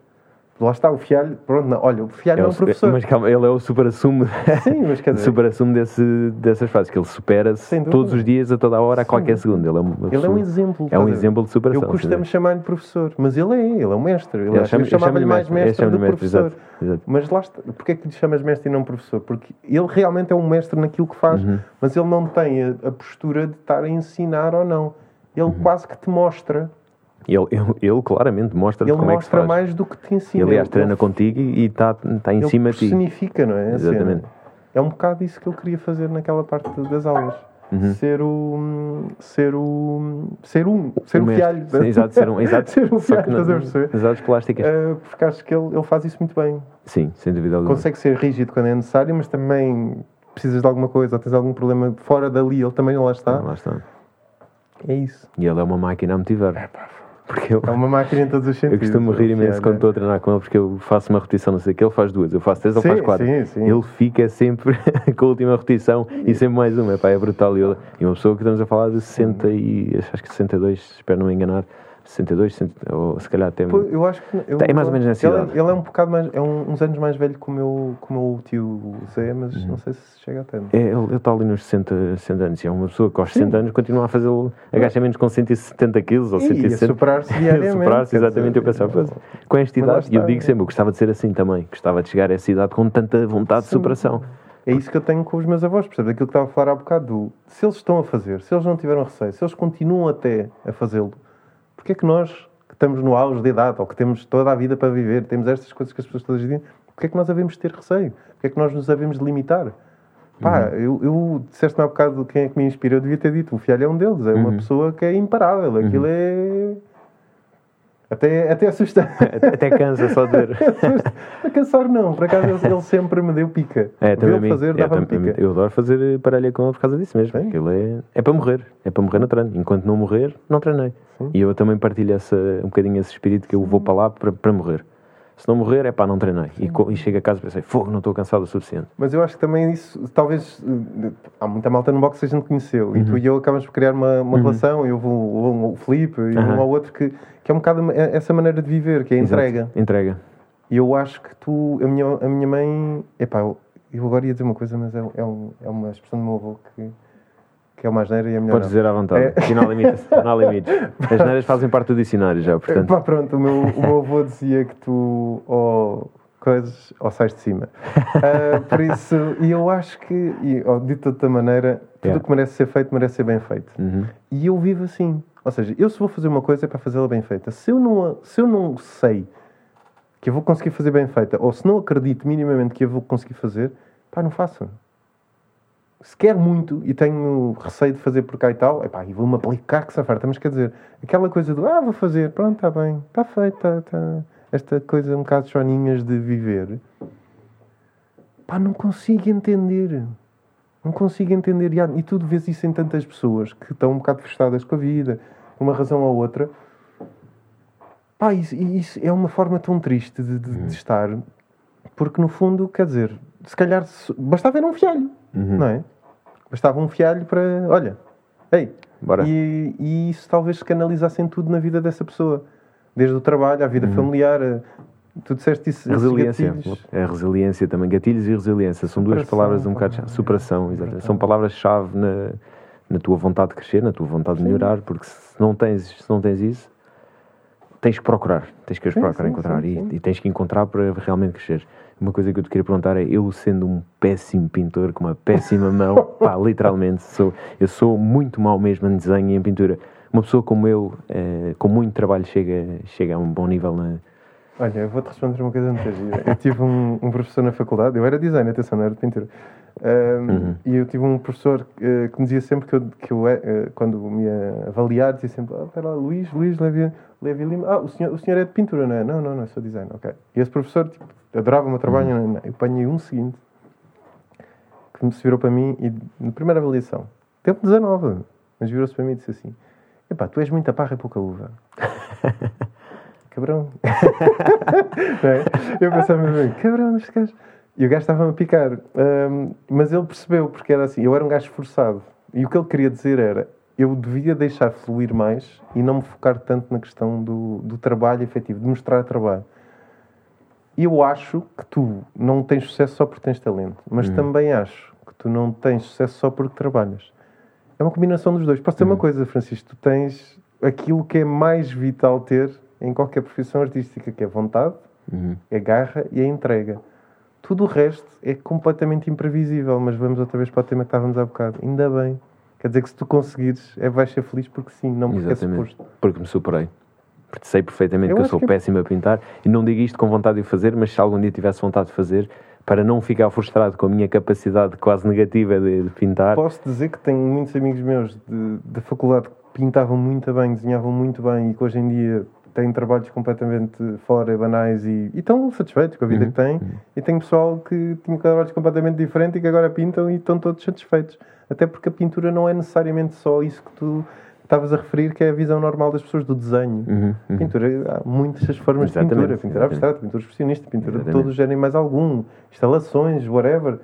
Lá está, o Fialho, pronto, não, olha, o Fialho é, É um professor. mas calma, ele é o super-assumo Sim, mas quer dizer, super-assumo desse, dessas fases, que ele supera-se todos os dias, a toda a hora, a qualquer segundo. Ele é, uma ele é um exemplo. É um exemplo de superação. Eu costumo chamar-lhe professor, mas ele é, ele é um mestre. Ele, Eu chamo- chamava-lhe mais mestre, do mestre, professor. exato, exato. Mas lá está, porquê é que lhe chamas mestre e não professor? Porque ele realmente é um mestre naquilo que faz, Uhum. mas ele não tem a, a postura de estar a ensinar ou não. Ele Uhum. quase que te mostra. Ele, ele, ele claramente mostra-te Ele como é que se mostra faz. mais do que te ensina. Ele, aliás, Ele- treina ele- contigo e está tá em ele cima de ti. personifica, não é? Exatamente. É um bocado isso que eu queria fazer naquela parte das aulas. Uhum. Ser o. Ser o. Ser um. Ser o, mestre. fialho. Sim, exato, ser um, exato. ser um fialho, não- estás a perceber? Artes plásticas. Uh, porque acho que ele, ele faz isso muito bem. Sim, sem dúvida alguma. Consegue ser rígido quando é necessário, mas também precisas de alguma coisa ou tens algum problema fora dali, ele também lá está. Lá está. É isso. E ele é uma máquina a motivar. Porque eu, É uma máquina em todos os eu sentidos. costumo rir imenso Fialho. quando estou a treinar com ele, porque eu faço uma repetição, não sei o que, ele faz duas, eu faço três, ele faz quatro. sim, sim. Ele fica sempre com a última repetição e sempre mais uma. Epá, é brutal. E, ele, e uma pessoa que estamos a falar de 60 e acho que 62, espero não me enganar, 62, 60, ou se calhar até. Pô, eu acho que. Eu, É mais ou menos nessa ele, idade. ele é um bocado mais. É um- uns anos mais velho que o meu, que o meu tio Zé, mas Uhum. não sei se chega a tanto. É, ele está ali nos 60, 60 anos. E é uma pessoa que aos 60 anos continua a fazer agachamentos com 170 quilos ou E a 160. superar-se a diariamente. superar-se, exatamente. Eu pensava, não- "Pois, com esta idade, e eu digo é. sempre, eu gostava de ser assim também. Gostava de chegar a essa idade com tanta vontade de Sim. superação. É isso que eu tenho com os meus avós, percebes? Aquilo que estava a falar há bocado do se eles estão a fazer, se eles não tiveram receio, se eles continuam até a fazê-lo, porque é que nós, que estamos no auge de idade, ou que temos toda a vida para viver, temos estas coisas que as pessoas todas dizem, porque é que nós havemos de ter receio? Porque é que nós nos havemos de limitar? Pá, eu, eu disseste-me há bocado quem é que me inspirou, eu devia ter dito, o Fialho é um deles, é uma pessoa que é imparável, aquilo é... Até, até assusta. Até cansa só de ver. a cansar não, por acaso ele, ele sempre me deu pica. É, também mim. fazer, É, também- pica. eu adoro fazer paralha com ele por causa disso mesmo. Aquilo é, é para morrer. É para morrer no treino. Enquanto não morrer, não treinei. Sim. E eu também partilho essa, um bocadinho esse espírito que eu vou para lá para, para morrer. Se não morrer, é pá, não treinei. E, e chego a casa e pensei, fogo, não estou cansado o suficiente. Mas eu acho que também isso, talvez, eh, há muita malta no boxe que a gente conheceu e Uhum. tu e eu acabamos por criar uma, uma relação. Eu vou, o, o Felipe e Aham. um ao outro que, que é um bocado essa maneira de viver, que é a Exato. entrega. Entrega. E eu acho que tu, a minha, a minha mãe, epá, eu, eu agora ia dizer uma coisa, mas é, é, um- é uma expressão do meu avô que, que é uma asneira e é melhor. Podes dizer à vontade. É. Aqui não há limites. Não há limites. As neiras fazem parte do dicionário já, portanto. Pá, pronto, o meu, o meu avô dizia que tu ou coisas ou sais de cima. Ah, por isso, e eu acho que, e, ó, dito de outra maneira, tudo o Yeah. que merece ser feito merece ser bem feito. Uhum. E eu vivo assim. Ou seja, eu se vou fazer uma coisa é para fazê-la bem feita. Se eu, não, a- se eu não sei que eu vou conseguir fazer bem feita, ou se não acredito minimamente que eu vou conseguir fazer, pá, não faço. Se quero muito e tenho receio de fazer por cá e tal, epá, e vou-me aplicar que se farta. Mas quer dizer, aquela coisa do, ah, vou fazer, pronto, está bem, está feito, está, está. Esta coisa um bocado choninhas de viver, pá, não consigo entender. Não consigo entender. E, há- e tu vês isso em tantas pessoas que estão um bocado frustradas com a vida, por uma razão ou outra. Pá, isso, isso é uma forma tão triste de, de- de estar, porque no fundo, quer dizer, se calhar se- bastava era um fialho, Uhum. não é? Bastava um fialho para, olha, ei, Bora. e, e isso talvez se canalizassem tudo na vida dessa pessoa, desde o trabalho à vida familiar. a- tu disseste isso, Resiliência. É resiliência também. Gatilhos e resiliência. São duas palavras um bocado. é. Superação, exatamente. São palavras-chave na, na tua vontade de crescer, na tua vontade de melhorar, porque se não tens, se não tens isso, tens que procurar. Tens que procurar sim, encontrar. sim, e, sim. e tens que encontrar para realmente crescer. Uma coisa que eu te queria perguntar é: eu sendo um péssimo pintor, com uma péssima mão, pá, literalmente, sou, eu sou muito mau mesmo em desenho e em pintura. Uma pessoa como eu, eh, com muito trabalho, chega, chega a um bom nível na. Olha, eu vou-te responder uma coisa muito gira. Eu tive um, um professor na faculdade, eu era design, atenção, não era de pintura. Uhum. E eu tive um professor eh, que me dizia sempre que eu, que eu eh, quando me ia avaliar, dizia sempre: ah, espera lá, Luís, Luís Levi, Levi Lima. Ah, o senhor, o senhor é de pintura, não é? Não, não, não, eu sou design, ok. E esse professor tipo, adorava o meu trabalho. Uhum. não, não. Eu apanhei um seguinte que me se virou para mim e na primeira avaliação, tempo 19, mas virou-se para mim e disse assim: Epá, tu és muita parra e pouca uva. Cabrão. É? Eu pensava mesmo, cabrão, este gajo. E o gajo estava-me a picar. Ahm, mas ele percebeu, porque era assim, eu era um gajo esforçado. E o que ele queria dizer era, eu devia deixar fluir mais e não me focar tanto na questão do, do trabalho efetivo, de mostrar trabalho. E eu acho que tu não tens sucesso só porque tens talento, mas também acho que tu não tens sucesso só porque trabalhas. É uma combinação dos dois. Posso dizer uma coisa, Francisco? Tu tens aquilo que é mais vital ter em qualquer profissão artística, que é vontade, Uhum. é garra e é entrega. Tudo o resto é completamente imprevisível, mas vamos outra vez para o tema que estávamos há bocado. Ainda bem. Quer dizer que se tu conseguires, é, vais ser feliz porque sim, não porque é Exatamente. suposto. Porque me superei. Porque sei perfeitamente Eu que eu sou que- péssimo a pintar e não digo isto com vontade de o fazer, mas se algum dia tivesse vontade de fazer, para não ficar frustrado com a minha capacidade quase negativa de, de pintar, Posso dizer que tenho muitos amigos meus de- da faculdade que pintavam muito bem, desenhavam muito bem e que hoje em dia têm trabalhos completamente fora, banais e, e estão satisfeitos com a vida que têm. E tenho pessoal que tinha trabalhos completamente diferentes e que agora pintam e estão todos satisfeitos. Até porque a pintura não é necessariamente só isso que tu estavas a referir, que é a visão normal das pessoas do desenho. Uhum, uhum. Pintura, há muitas formas de Exatamente, pintura. Pintura exatamente. abstrata, pintura expressionista, pintura de Exatamente. todo o género e mais algum. Instalações, whatever.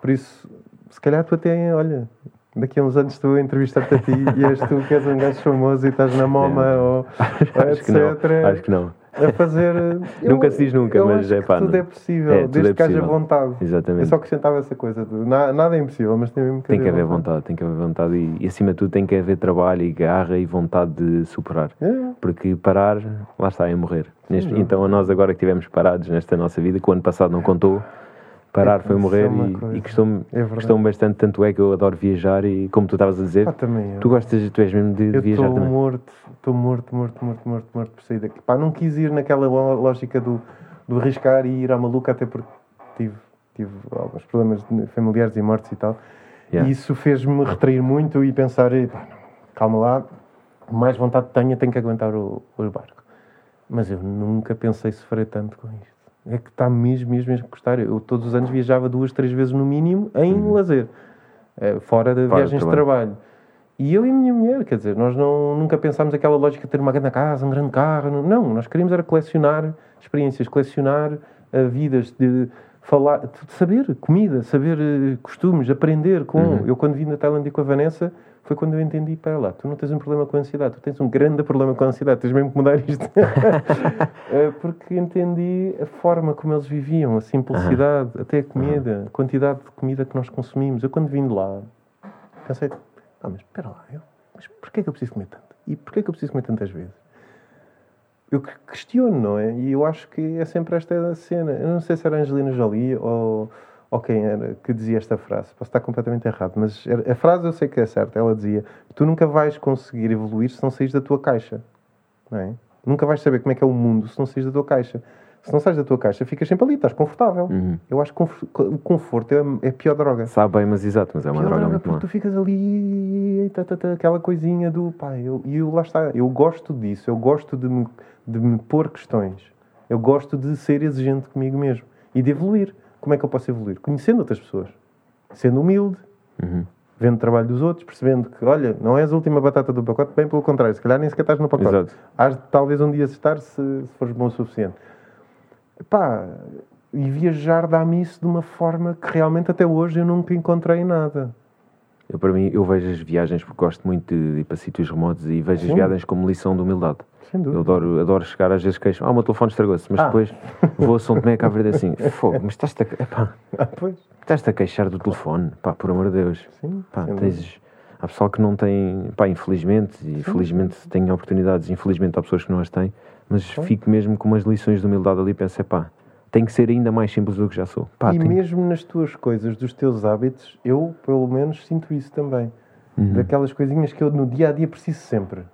Por isso, se calhar tu até, olha, daqui a uns anos estou a entrevistar-te a ti e és tu que és um gajo famoso e estás na MoMA ou, ou não. etc. Acho que não. A fazer. eu- Nunca se diz nunca, mas acho é que pá, Tudo não- é possível, É, desde é que haja vontade. Exatamente. Eu só acrescentava essa coisa. de na- nada é impossível, mas tem mesmo que Tem que haver vontade, tem que haver vontade e, e acima de tudo tem que haver trabalho e garra e vontade de superar. É. Porque parar, lá está, é morrer. Neste- então, a nós agora que estivemos parados nesta nossa vida, que o ano passado não contou, parar foi isso morrer é uma e, e custou-me É custou bastante. Tanto é que eu adoro viajar e, como tu estavas a dizer, Ah, também tu gostas, tu és mesmo de, Eu viajar estou também. morto, estou morto, morto, morto, morto, morto por sair daqui. Pá, não quis ir naquela lógica do, do arriscar e ir à maluca, até porque tive, tive alguns problemas familiares e mortes e tal. Yeah. E isso fez-me retrair muito e pensar, "Epá, não, calma lá, mais vontade tenha, tenho que aguentar o, o barco. Mas eu nunca pensei sofrer tanto com isto. É que está mesmo, mesmo, mesmo a custar. Eu todos os anos viajava duas, três vezes no mínimo em uhum. lazer, eh, fora de fora viagens de trabalho. E eu e a minha mulher, quer dizer, nós não, nunca pensámos aquela lógica de ter uma grande casa, um grande carro. Não, nós queríamos era colecionar experiências, colecionar uh, vidas, de falar, de saber comida, saber uh, costumes, aprender com. Uhum. Eu, quando vim da Tailândia com a Vanessa, foi quando eu entendi, para lá, tu não tens um problema com a ansiedade, tu tens um grande problema com a ansiedade, tens mesmo que mudar isto. uh, porque entendi a forma como eles viviam, a simplicidade, uhum. até a comida, a quantidade de comida que nós consumimos. Eu, quando vim de lá, pensei ah, mas espera lá, eu, mas porquê é que eu preciso comer tanto? E porquê é que eu preciso comer tantas vezes? Eu questiono, não é? E eu acho que é sempre esta cena. Eu não sei se era Angelina Jolie ou, ou quem era que dizia esta frase. Posso estar completamente errado, mas a frase eu sei que é certa. Ela dizia: Tu nunca vais conseguir evoluir se não saís da tua caixa. Não é? Nunca vais saber como é que é o mundo se não saís da tua caixa se não sais da tua caixa, ficas sempre ali, estás confortável. Uhum. Eu acho que o conforto é, é a pior droga. Sabe bem, mas exato, mas é uma droga, droga muito porque tu ficas ali, tá, tá, tá, aquela coisinha do pá, eu, e eu lá está, eu gosto disso, eu gosto de me, de me pôr questões, eu gosto de ser exigente comigo mesmo e de evoluir. Como é que eu posso evoluir? Conhecendo outras pessoas, sendo humilde, uhum. vendo o trabalho dos outros, percebendo que, olha, não és a última batata do pacote, bem pelo contrário, se calhar nem sequer estás no pacote. Exato. Hás talvez um dia estar se, se fores bom o suficiente. Pá, e viajar dá-me isso de uma forma que realmente até hoje eu nunca encontrei nada. Eu, para mim, eu vejo as viagens porque gosto muito de ir para sítios remotos e vejo Sim. as viagens como lição de humildade. Sem dúvida. Eu adoro, adoro chegar às vezes queixo, ah, o meu telefone estragou-se, mas ah. depois vou a São Tomé Cabo Verde assim, fogo, mas estás-te a, epá, ah, estás a queixar do telefone, pá, por amor de Deus. Sim, pá, tens, há pessoal que não tem, pá, infelizmente, e felizmente tem oportunidades, infelizmente há pessoas que não as têm, mas fico mesmo com umas lições de humildade ali e penso, pá, tem que ser ainda mais simples do que já sou. Pá, e mesmo nas tuas coisas, dos teus hábitos, eu pelo menos sinto isso também. Uhum. Daquelas coisinhas que eu no dia a dia preciso sempre.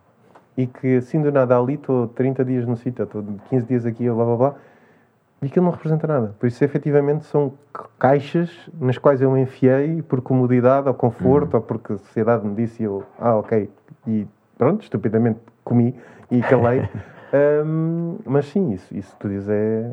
E que assim do nada ali estou 30 dias no sítio, estou 15 dias aqui, blá blá blá, e aquilo não representa nada. Por isso, efetivamente, são caixas nas quais eu me enfiei por comodidade ou conforto, uhum. ou porque a sociedade me disse e eu, ah, ok, e pronto, estupidamente comi e calei. um, mas sim, isso, isso tu dizes é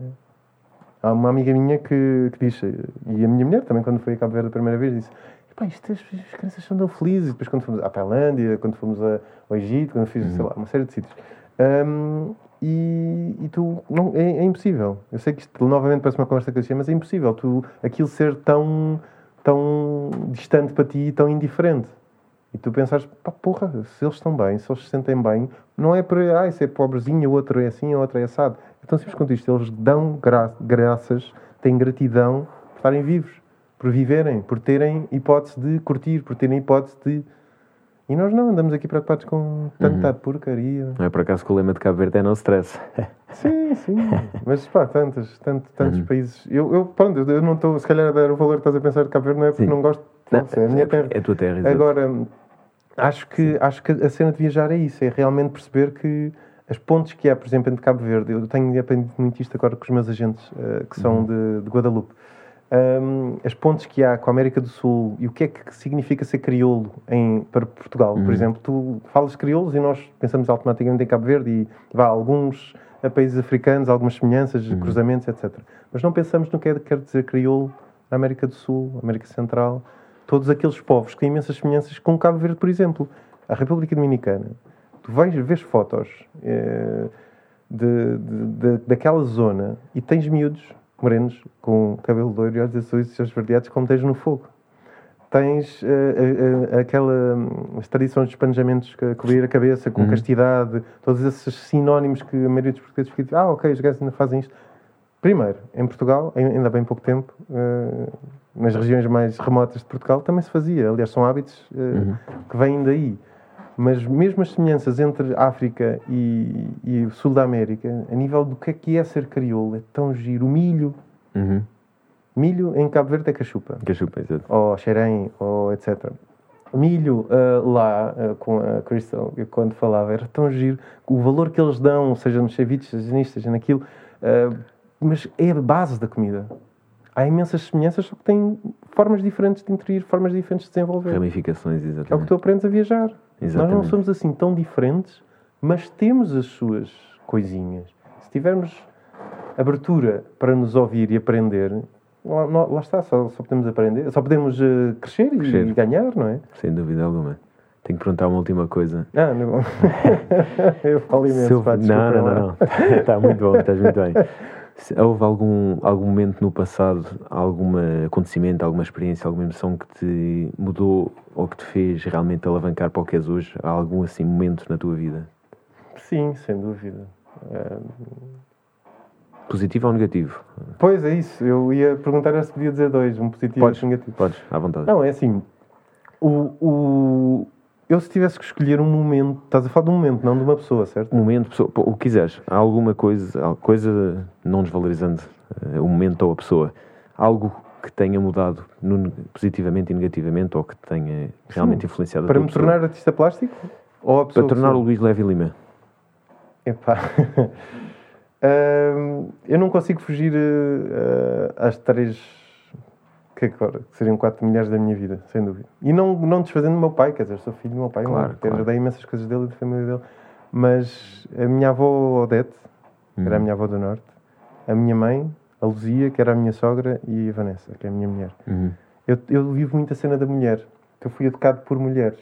Há uma amiga minha que, que diz, e a minha mulher também, quando foi a Cabo Verde a primeira vez, disse: Pá, isto, as, as crianças são tão felizes. E depois, quando fomos à Tailândia, quando fomos a, ao Egito, quando fiz, uhum. sei lá, uma série de sítios. Um, e, e, tu, não, é, é, impossível. Eu sei que isto novamente parece uma conversa que eu mas é impossível tu, aquilo ser tão, tão distante para ti e tão indiferente. E tu pensares, pá, porra, se eles estão bem, se eles se sentem bem, não é para, ah, isso é pobrezinho, o outro é assim, o outro é assado. Então, simples quanto isto, eles dão gra graças, têm gratidão por estarem vivos, por viverem, por terem hipótese de curtir, por terem hipótese de. E nós não, andamos aqui preocupados com tanta uhum. porcaria. Não é por acaso que o lema de Cabo Verde é não stress. sim, sim. Mas pá, tantos, tantos, tantos uhum. países. Eu, eu, pronto, eu não estou, se calhar, a dar o valor que estás a pensar de Cabo Verde, não é porque sim. não gosto. Não, é a minha terra. É a tua terra. Agora, acho que, acho que a cena de viajar é isso, é realmente perceber que as pontes que há, por exemplo, entre Cabo Verde, eu tenho aprendido muito isto agora com os meus agentes uh, que são uhum. de, de, Guadalupe. Um, as pontes que há com a América do Sul e o que é que significa ser crioulo em, para Portugal, uhum. por exemplo, tu falas crioulos e nós pensamos automaticamente em Cabo Verde e vá alguns a países africanos, algumas semelhanças, uhum. cruzamentos, etc. Mas não pensamos no que é que quer dizer crioulo na América do Sul, América Central, todos aqueles povos que têm imensas semelhanças com Cabo Verde, por exemplo. A República Dominicana tu vais ver fotos é, de, de, de, daquela zona e tens miúdos morenos com cabelo loiro e olhos azuis e esverdeados como tens no fogo. Tens uh, uh, uh, aquela, as tradições de espanejamentos que cobrir a cabeça com uhum. castidade, todos esses sinónimos que a maioria dos portugueses fica ah, ok, os gajos ainda fazem isto. Primeiro, em Portugal, ainda há bem pouco tempo, nas regiões mais remotas de Portugal, também se fazia. Aliás, são hábitos uhum. que vêm daí. Mas mesmo as semelhanças entre África e, e o Sul da América, a nível do que é que é ser crioulo, é tão giro. O milho. Uhum. Milho em Cabo Verde é cachupa. Cachupa, exato. Ou xerém, ou etc. Milho uh, lá, uh, com a Crystal, quando falava, era tão giro. O valor que eles dão, seja nos ceviches, seja nisto, seja naquilo, uh, mas é a base da comida há imensas semelhanças, só que têm formas diferentes de intervir, formas diferentes de desenvolver. Ramificações, exatamente. É o que tu aprendes a viajar. Exatamente. Nós não somos assim tão diferentes, mas temos as suas coisinhas. Se tivermos abertura para nos ouvir e aprender, lá, lá está, só, só, podemos aprender, só podemos uh, crescer, crescer, E, ganhar, não é? Sem dúvida alguma. Tenho que perguntar uma última coisa. Ah, não. eu falo imenso, eu... pá, não, não, não, não. Está muito bom, estás muito bem. Houve algum, algum momento no passado, algum acontecimento, alguma experiência, alguma emoção que te mudou ou que te fez realmente alavancar para o que és hoje? Há algum assim momento na tua vida? Sim, sem dúvida. Positivo ou negativo? Pois é isso. Eu ia perguntar se podia dizer dois, um positivo e um negativo. Podes, à vontade. Não, é assim. O, o, eu, se tivesse que escolher um momento, estás a falar de um momento, não de uma pessoa, certo? Um momento, pessoa, o que quiseres. Há alguma coisa, coisa não desvalorizando uh, o momento ou a pessoa, algo que tenha mudado no, positivamente e negativamente ou que tenha realmente Sim. influenciado Para me pessoa? tornar artista plástico? Ou a pessoa Para tornar o Luís Levi Lima? Epá. uh, eu não consigo fugir uh, às três que agora seriam quatro mulheres da minha vida, sem dúvida. E não, não desfazendo do meu pai, quer dizer, sou filho do meu pai, claro, claro. ajudei imensas coisas dele e da família dele. Mas a minha avó Odete, que era a uhum. minha avó do Norte, a minha mãe, a Luzia, que era a minha sogra, e a Vanessa, que é a minha mulher. Uhum. Eu, eu vivo muito a cena da mulher, que eu fui educado por mulheres.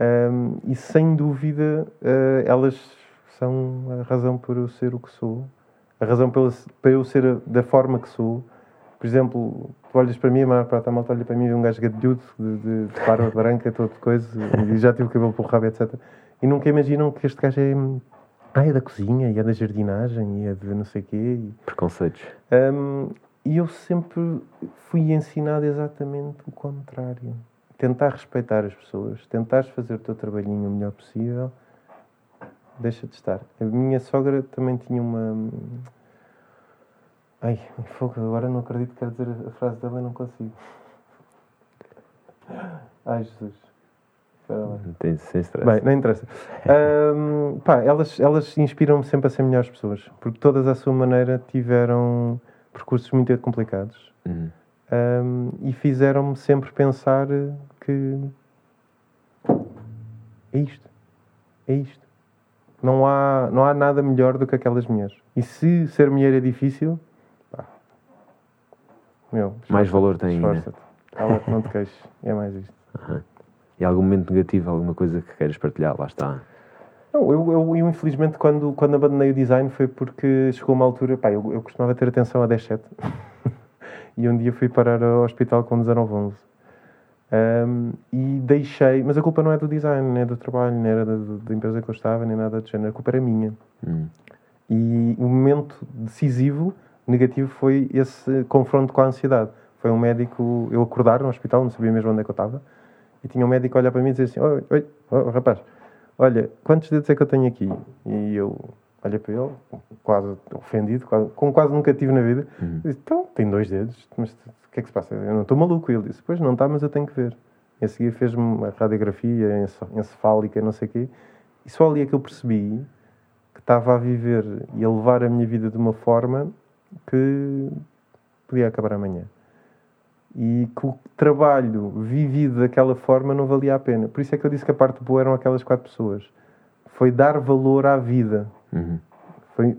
Um, e sem dúvida, uh, elas são a razão por eu ser o que sou, a razão para eu ser da forma que sou por exemplo, tu olhas para mim, a maior parte da malta olha para mim e um gajo gadilhudo, de, de, de barba branca, todo de coisa, e já tive o cabelo por rabo, etc. E nunca imaginam que este gajo é. Ah, é da cozinha, e é da jardinagem, e é de não sei o quê. E... Preconceitos. Um, e eu sempre fui ensinado exatamente o contrário. Tentar respeitar as pessoas, tentares fazer o teu trabalhinho o melhor possível, deixa de estar. A minha sogra também tinha uma Ai, fogo, agora não acredito que quero dizer a frase dela e não consigo. Ai, Jesus. Tem, sem stress. Bem, não interessa. Um, pá, elas, elas inspiram-me sempre a ser melhores pessoas, porque todas, à sua maneira, tiveram percursos muito complicados uhum. um, e fizeram-me sempre pensar que é isto. É isto. Não há, não há nada melhor do que aquelas mulheres. E se ser mulher é difícil, meu, mais valor tem ainda. Cala, não te queixes. É mais isto. Uhum. E algum momento negativo, alguma coisa que queiras partilhar? Lá está. Não, eu, eu, eu, infelizmente quando, quando abandonei o design foi porque chegou uma altura, pá, eu, eu costumava ter atenção a 10 7 e um dia fui parar ao hospital com 19 11 um, e deixei, mas a culpa não é do design, nem é do trabalho, nem era da, da empresa que eu estava, nem nada do género, a culpa era minha. Hum. E o momento decisivo negativo foi esse confronto com a ansiedade. Foi um médico, eu acordar no hospital, não sabia mesmo onde é que eu estava, e tinha um médico a olhar para mim e dizer assim: Oi, oi oh, rapaz, olha, quantos dedos é que eu tenho aqui? E eu olhei para ele, quase ofendido, quase, como quase nunca tive na vida, uhum. disse: Então, tem dois dedos, mas o que é que se passa? Eu não estou maluco. E ele disse: Pois não está, mas eu tenho que ver. E a seguir fez-me uma radiografia encefálica, não sei o quê, e só ali é que eu percebi que estava a viver e a levar a minha vida de uma forma que podia acabar amanhã. E que o trabalho vivido daquela forma não valia a pena. Por isso é que eu disse que a parte boa eram aquelas quatro pessoas. Foi dar valor à vida. Uhum. Foi,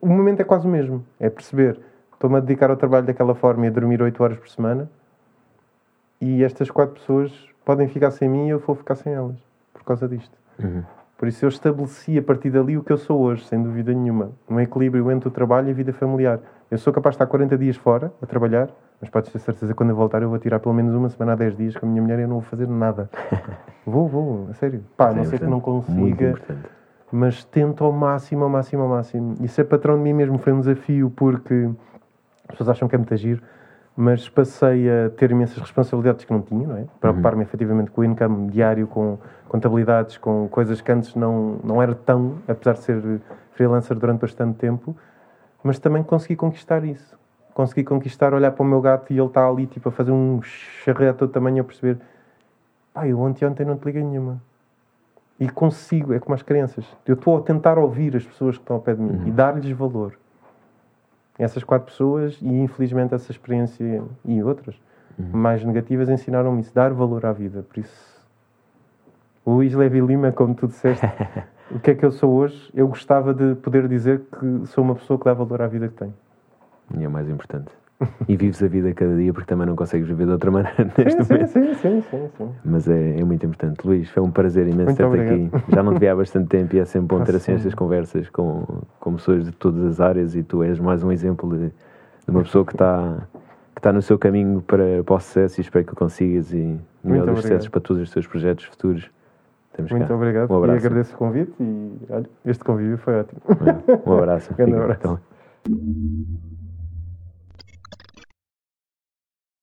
o momento é quase o mesmo. É perceber, estou-me a dedicar ao trabalho daquela forma e a dormir 8 horas por semana e estas quatro pessoas podem ficar sem mim e eu vou ficar sem elas. Por causa disto. Uhum. Por isso eu estabeleci a partir dali o que eu sou hoje, sem dúvida nenhuma. Um equilíbrio entre o trabalho e a vida familiar. Eu sou capaz de estar 40 dias fora a trabalhar, mas podes ter certeza que quando eu voltar eu vou tirar pelo menos uma semana a 10 dias com a minha mulher e eu não vou fazer nada. vou, vou, a sério. Pá, não sei que não consiga, mas tento ao máximo, ao máximo, ao máximo. E ser patrão de mim mesmo foi um desafio porque as pessoas acham que é muito giro mas passei a ter imensas responsabilidades que não tinha, não é? Preocupar-me uhum. efetivamente com o income diário, com contabilidades, com coisas que antes não, não era tão, apesar de ser freelancer durante bastante tempo, mas também consegui conquistar isso. Consegui conquistar, olhar para o meu gato e ele está ali, tipo, a fazer um charreto tamanho a perceber pai, eu ontem, ontem não te liguei nenhuma. E consigo, é como as crianças. Eu estou a tentar ouvir as pessoas que estão ao pé de mim uhum. e dar-lhes valor essas quatro pessoas e infelizmente essa experiência e outras uhum. mais negativas ensinaram-me isso, dar valor à vida. Por isso, Luís Levi Lima, como tu disseste, o que é que eu sou hoje, eu gostava de poder dizer que sou uma pessoa que dá valor à vida que tenho. E é o mais importante. e vives a vida cada dia porque também não consegues viver de outra maneira neste sim, momento. Sim, sim, sim, sim. Mas é, é, muito importante. Luís, foi um prazer imenso ter-te aqui. Já não te vi há bastante tempo e é sempre bom ter assim estas conversas com, com pessoas de todas as áreas e tu és mais um exemplo de, de uma pessoa que está que está no seu caminho para, para o sucesso e espero que o consigas e melhor dos sucessos para todos os teus projetos futuros. Estamos Muito cá. obrigado um abraço. e agradeço o convite e olha, este convívio foi ótimo. Um abraço. um abraço. Então.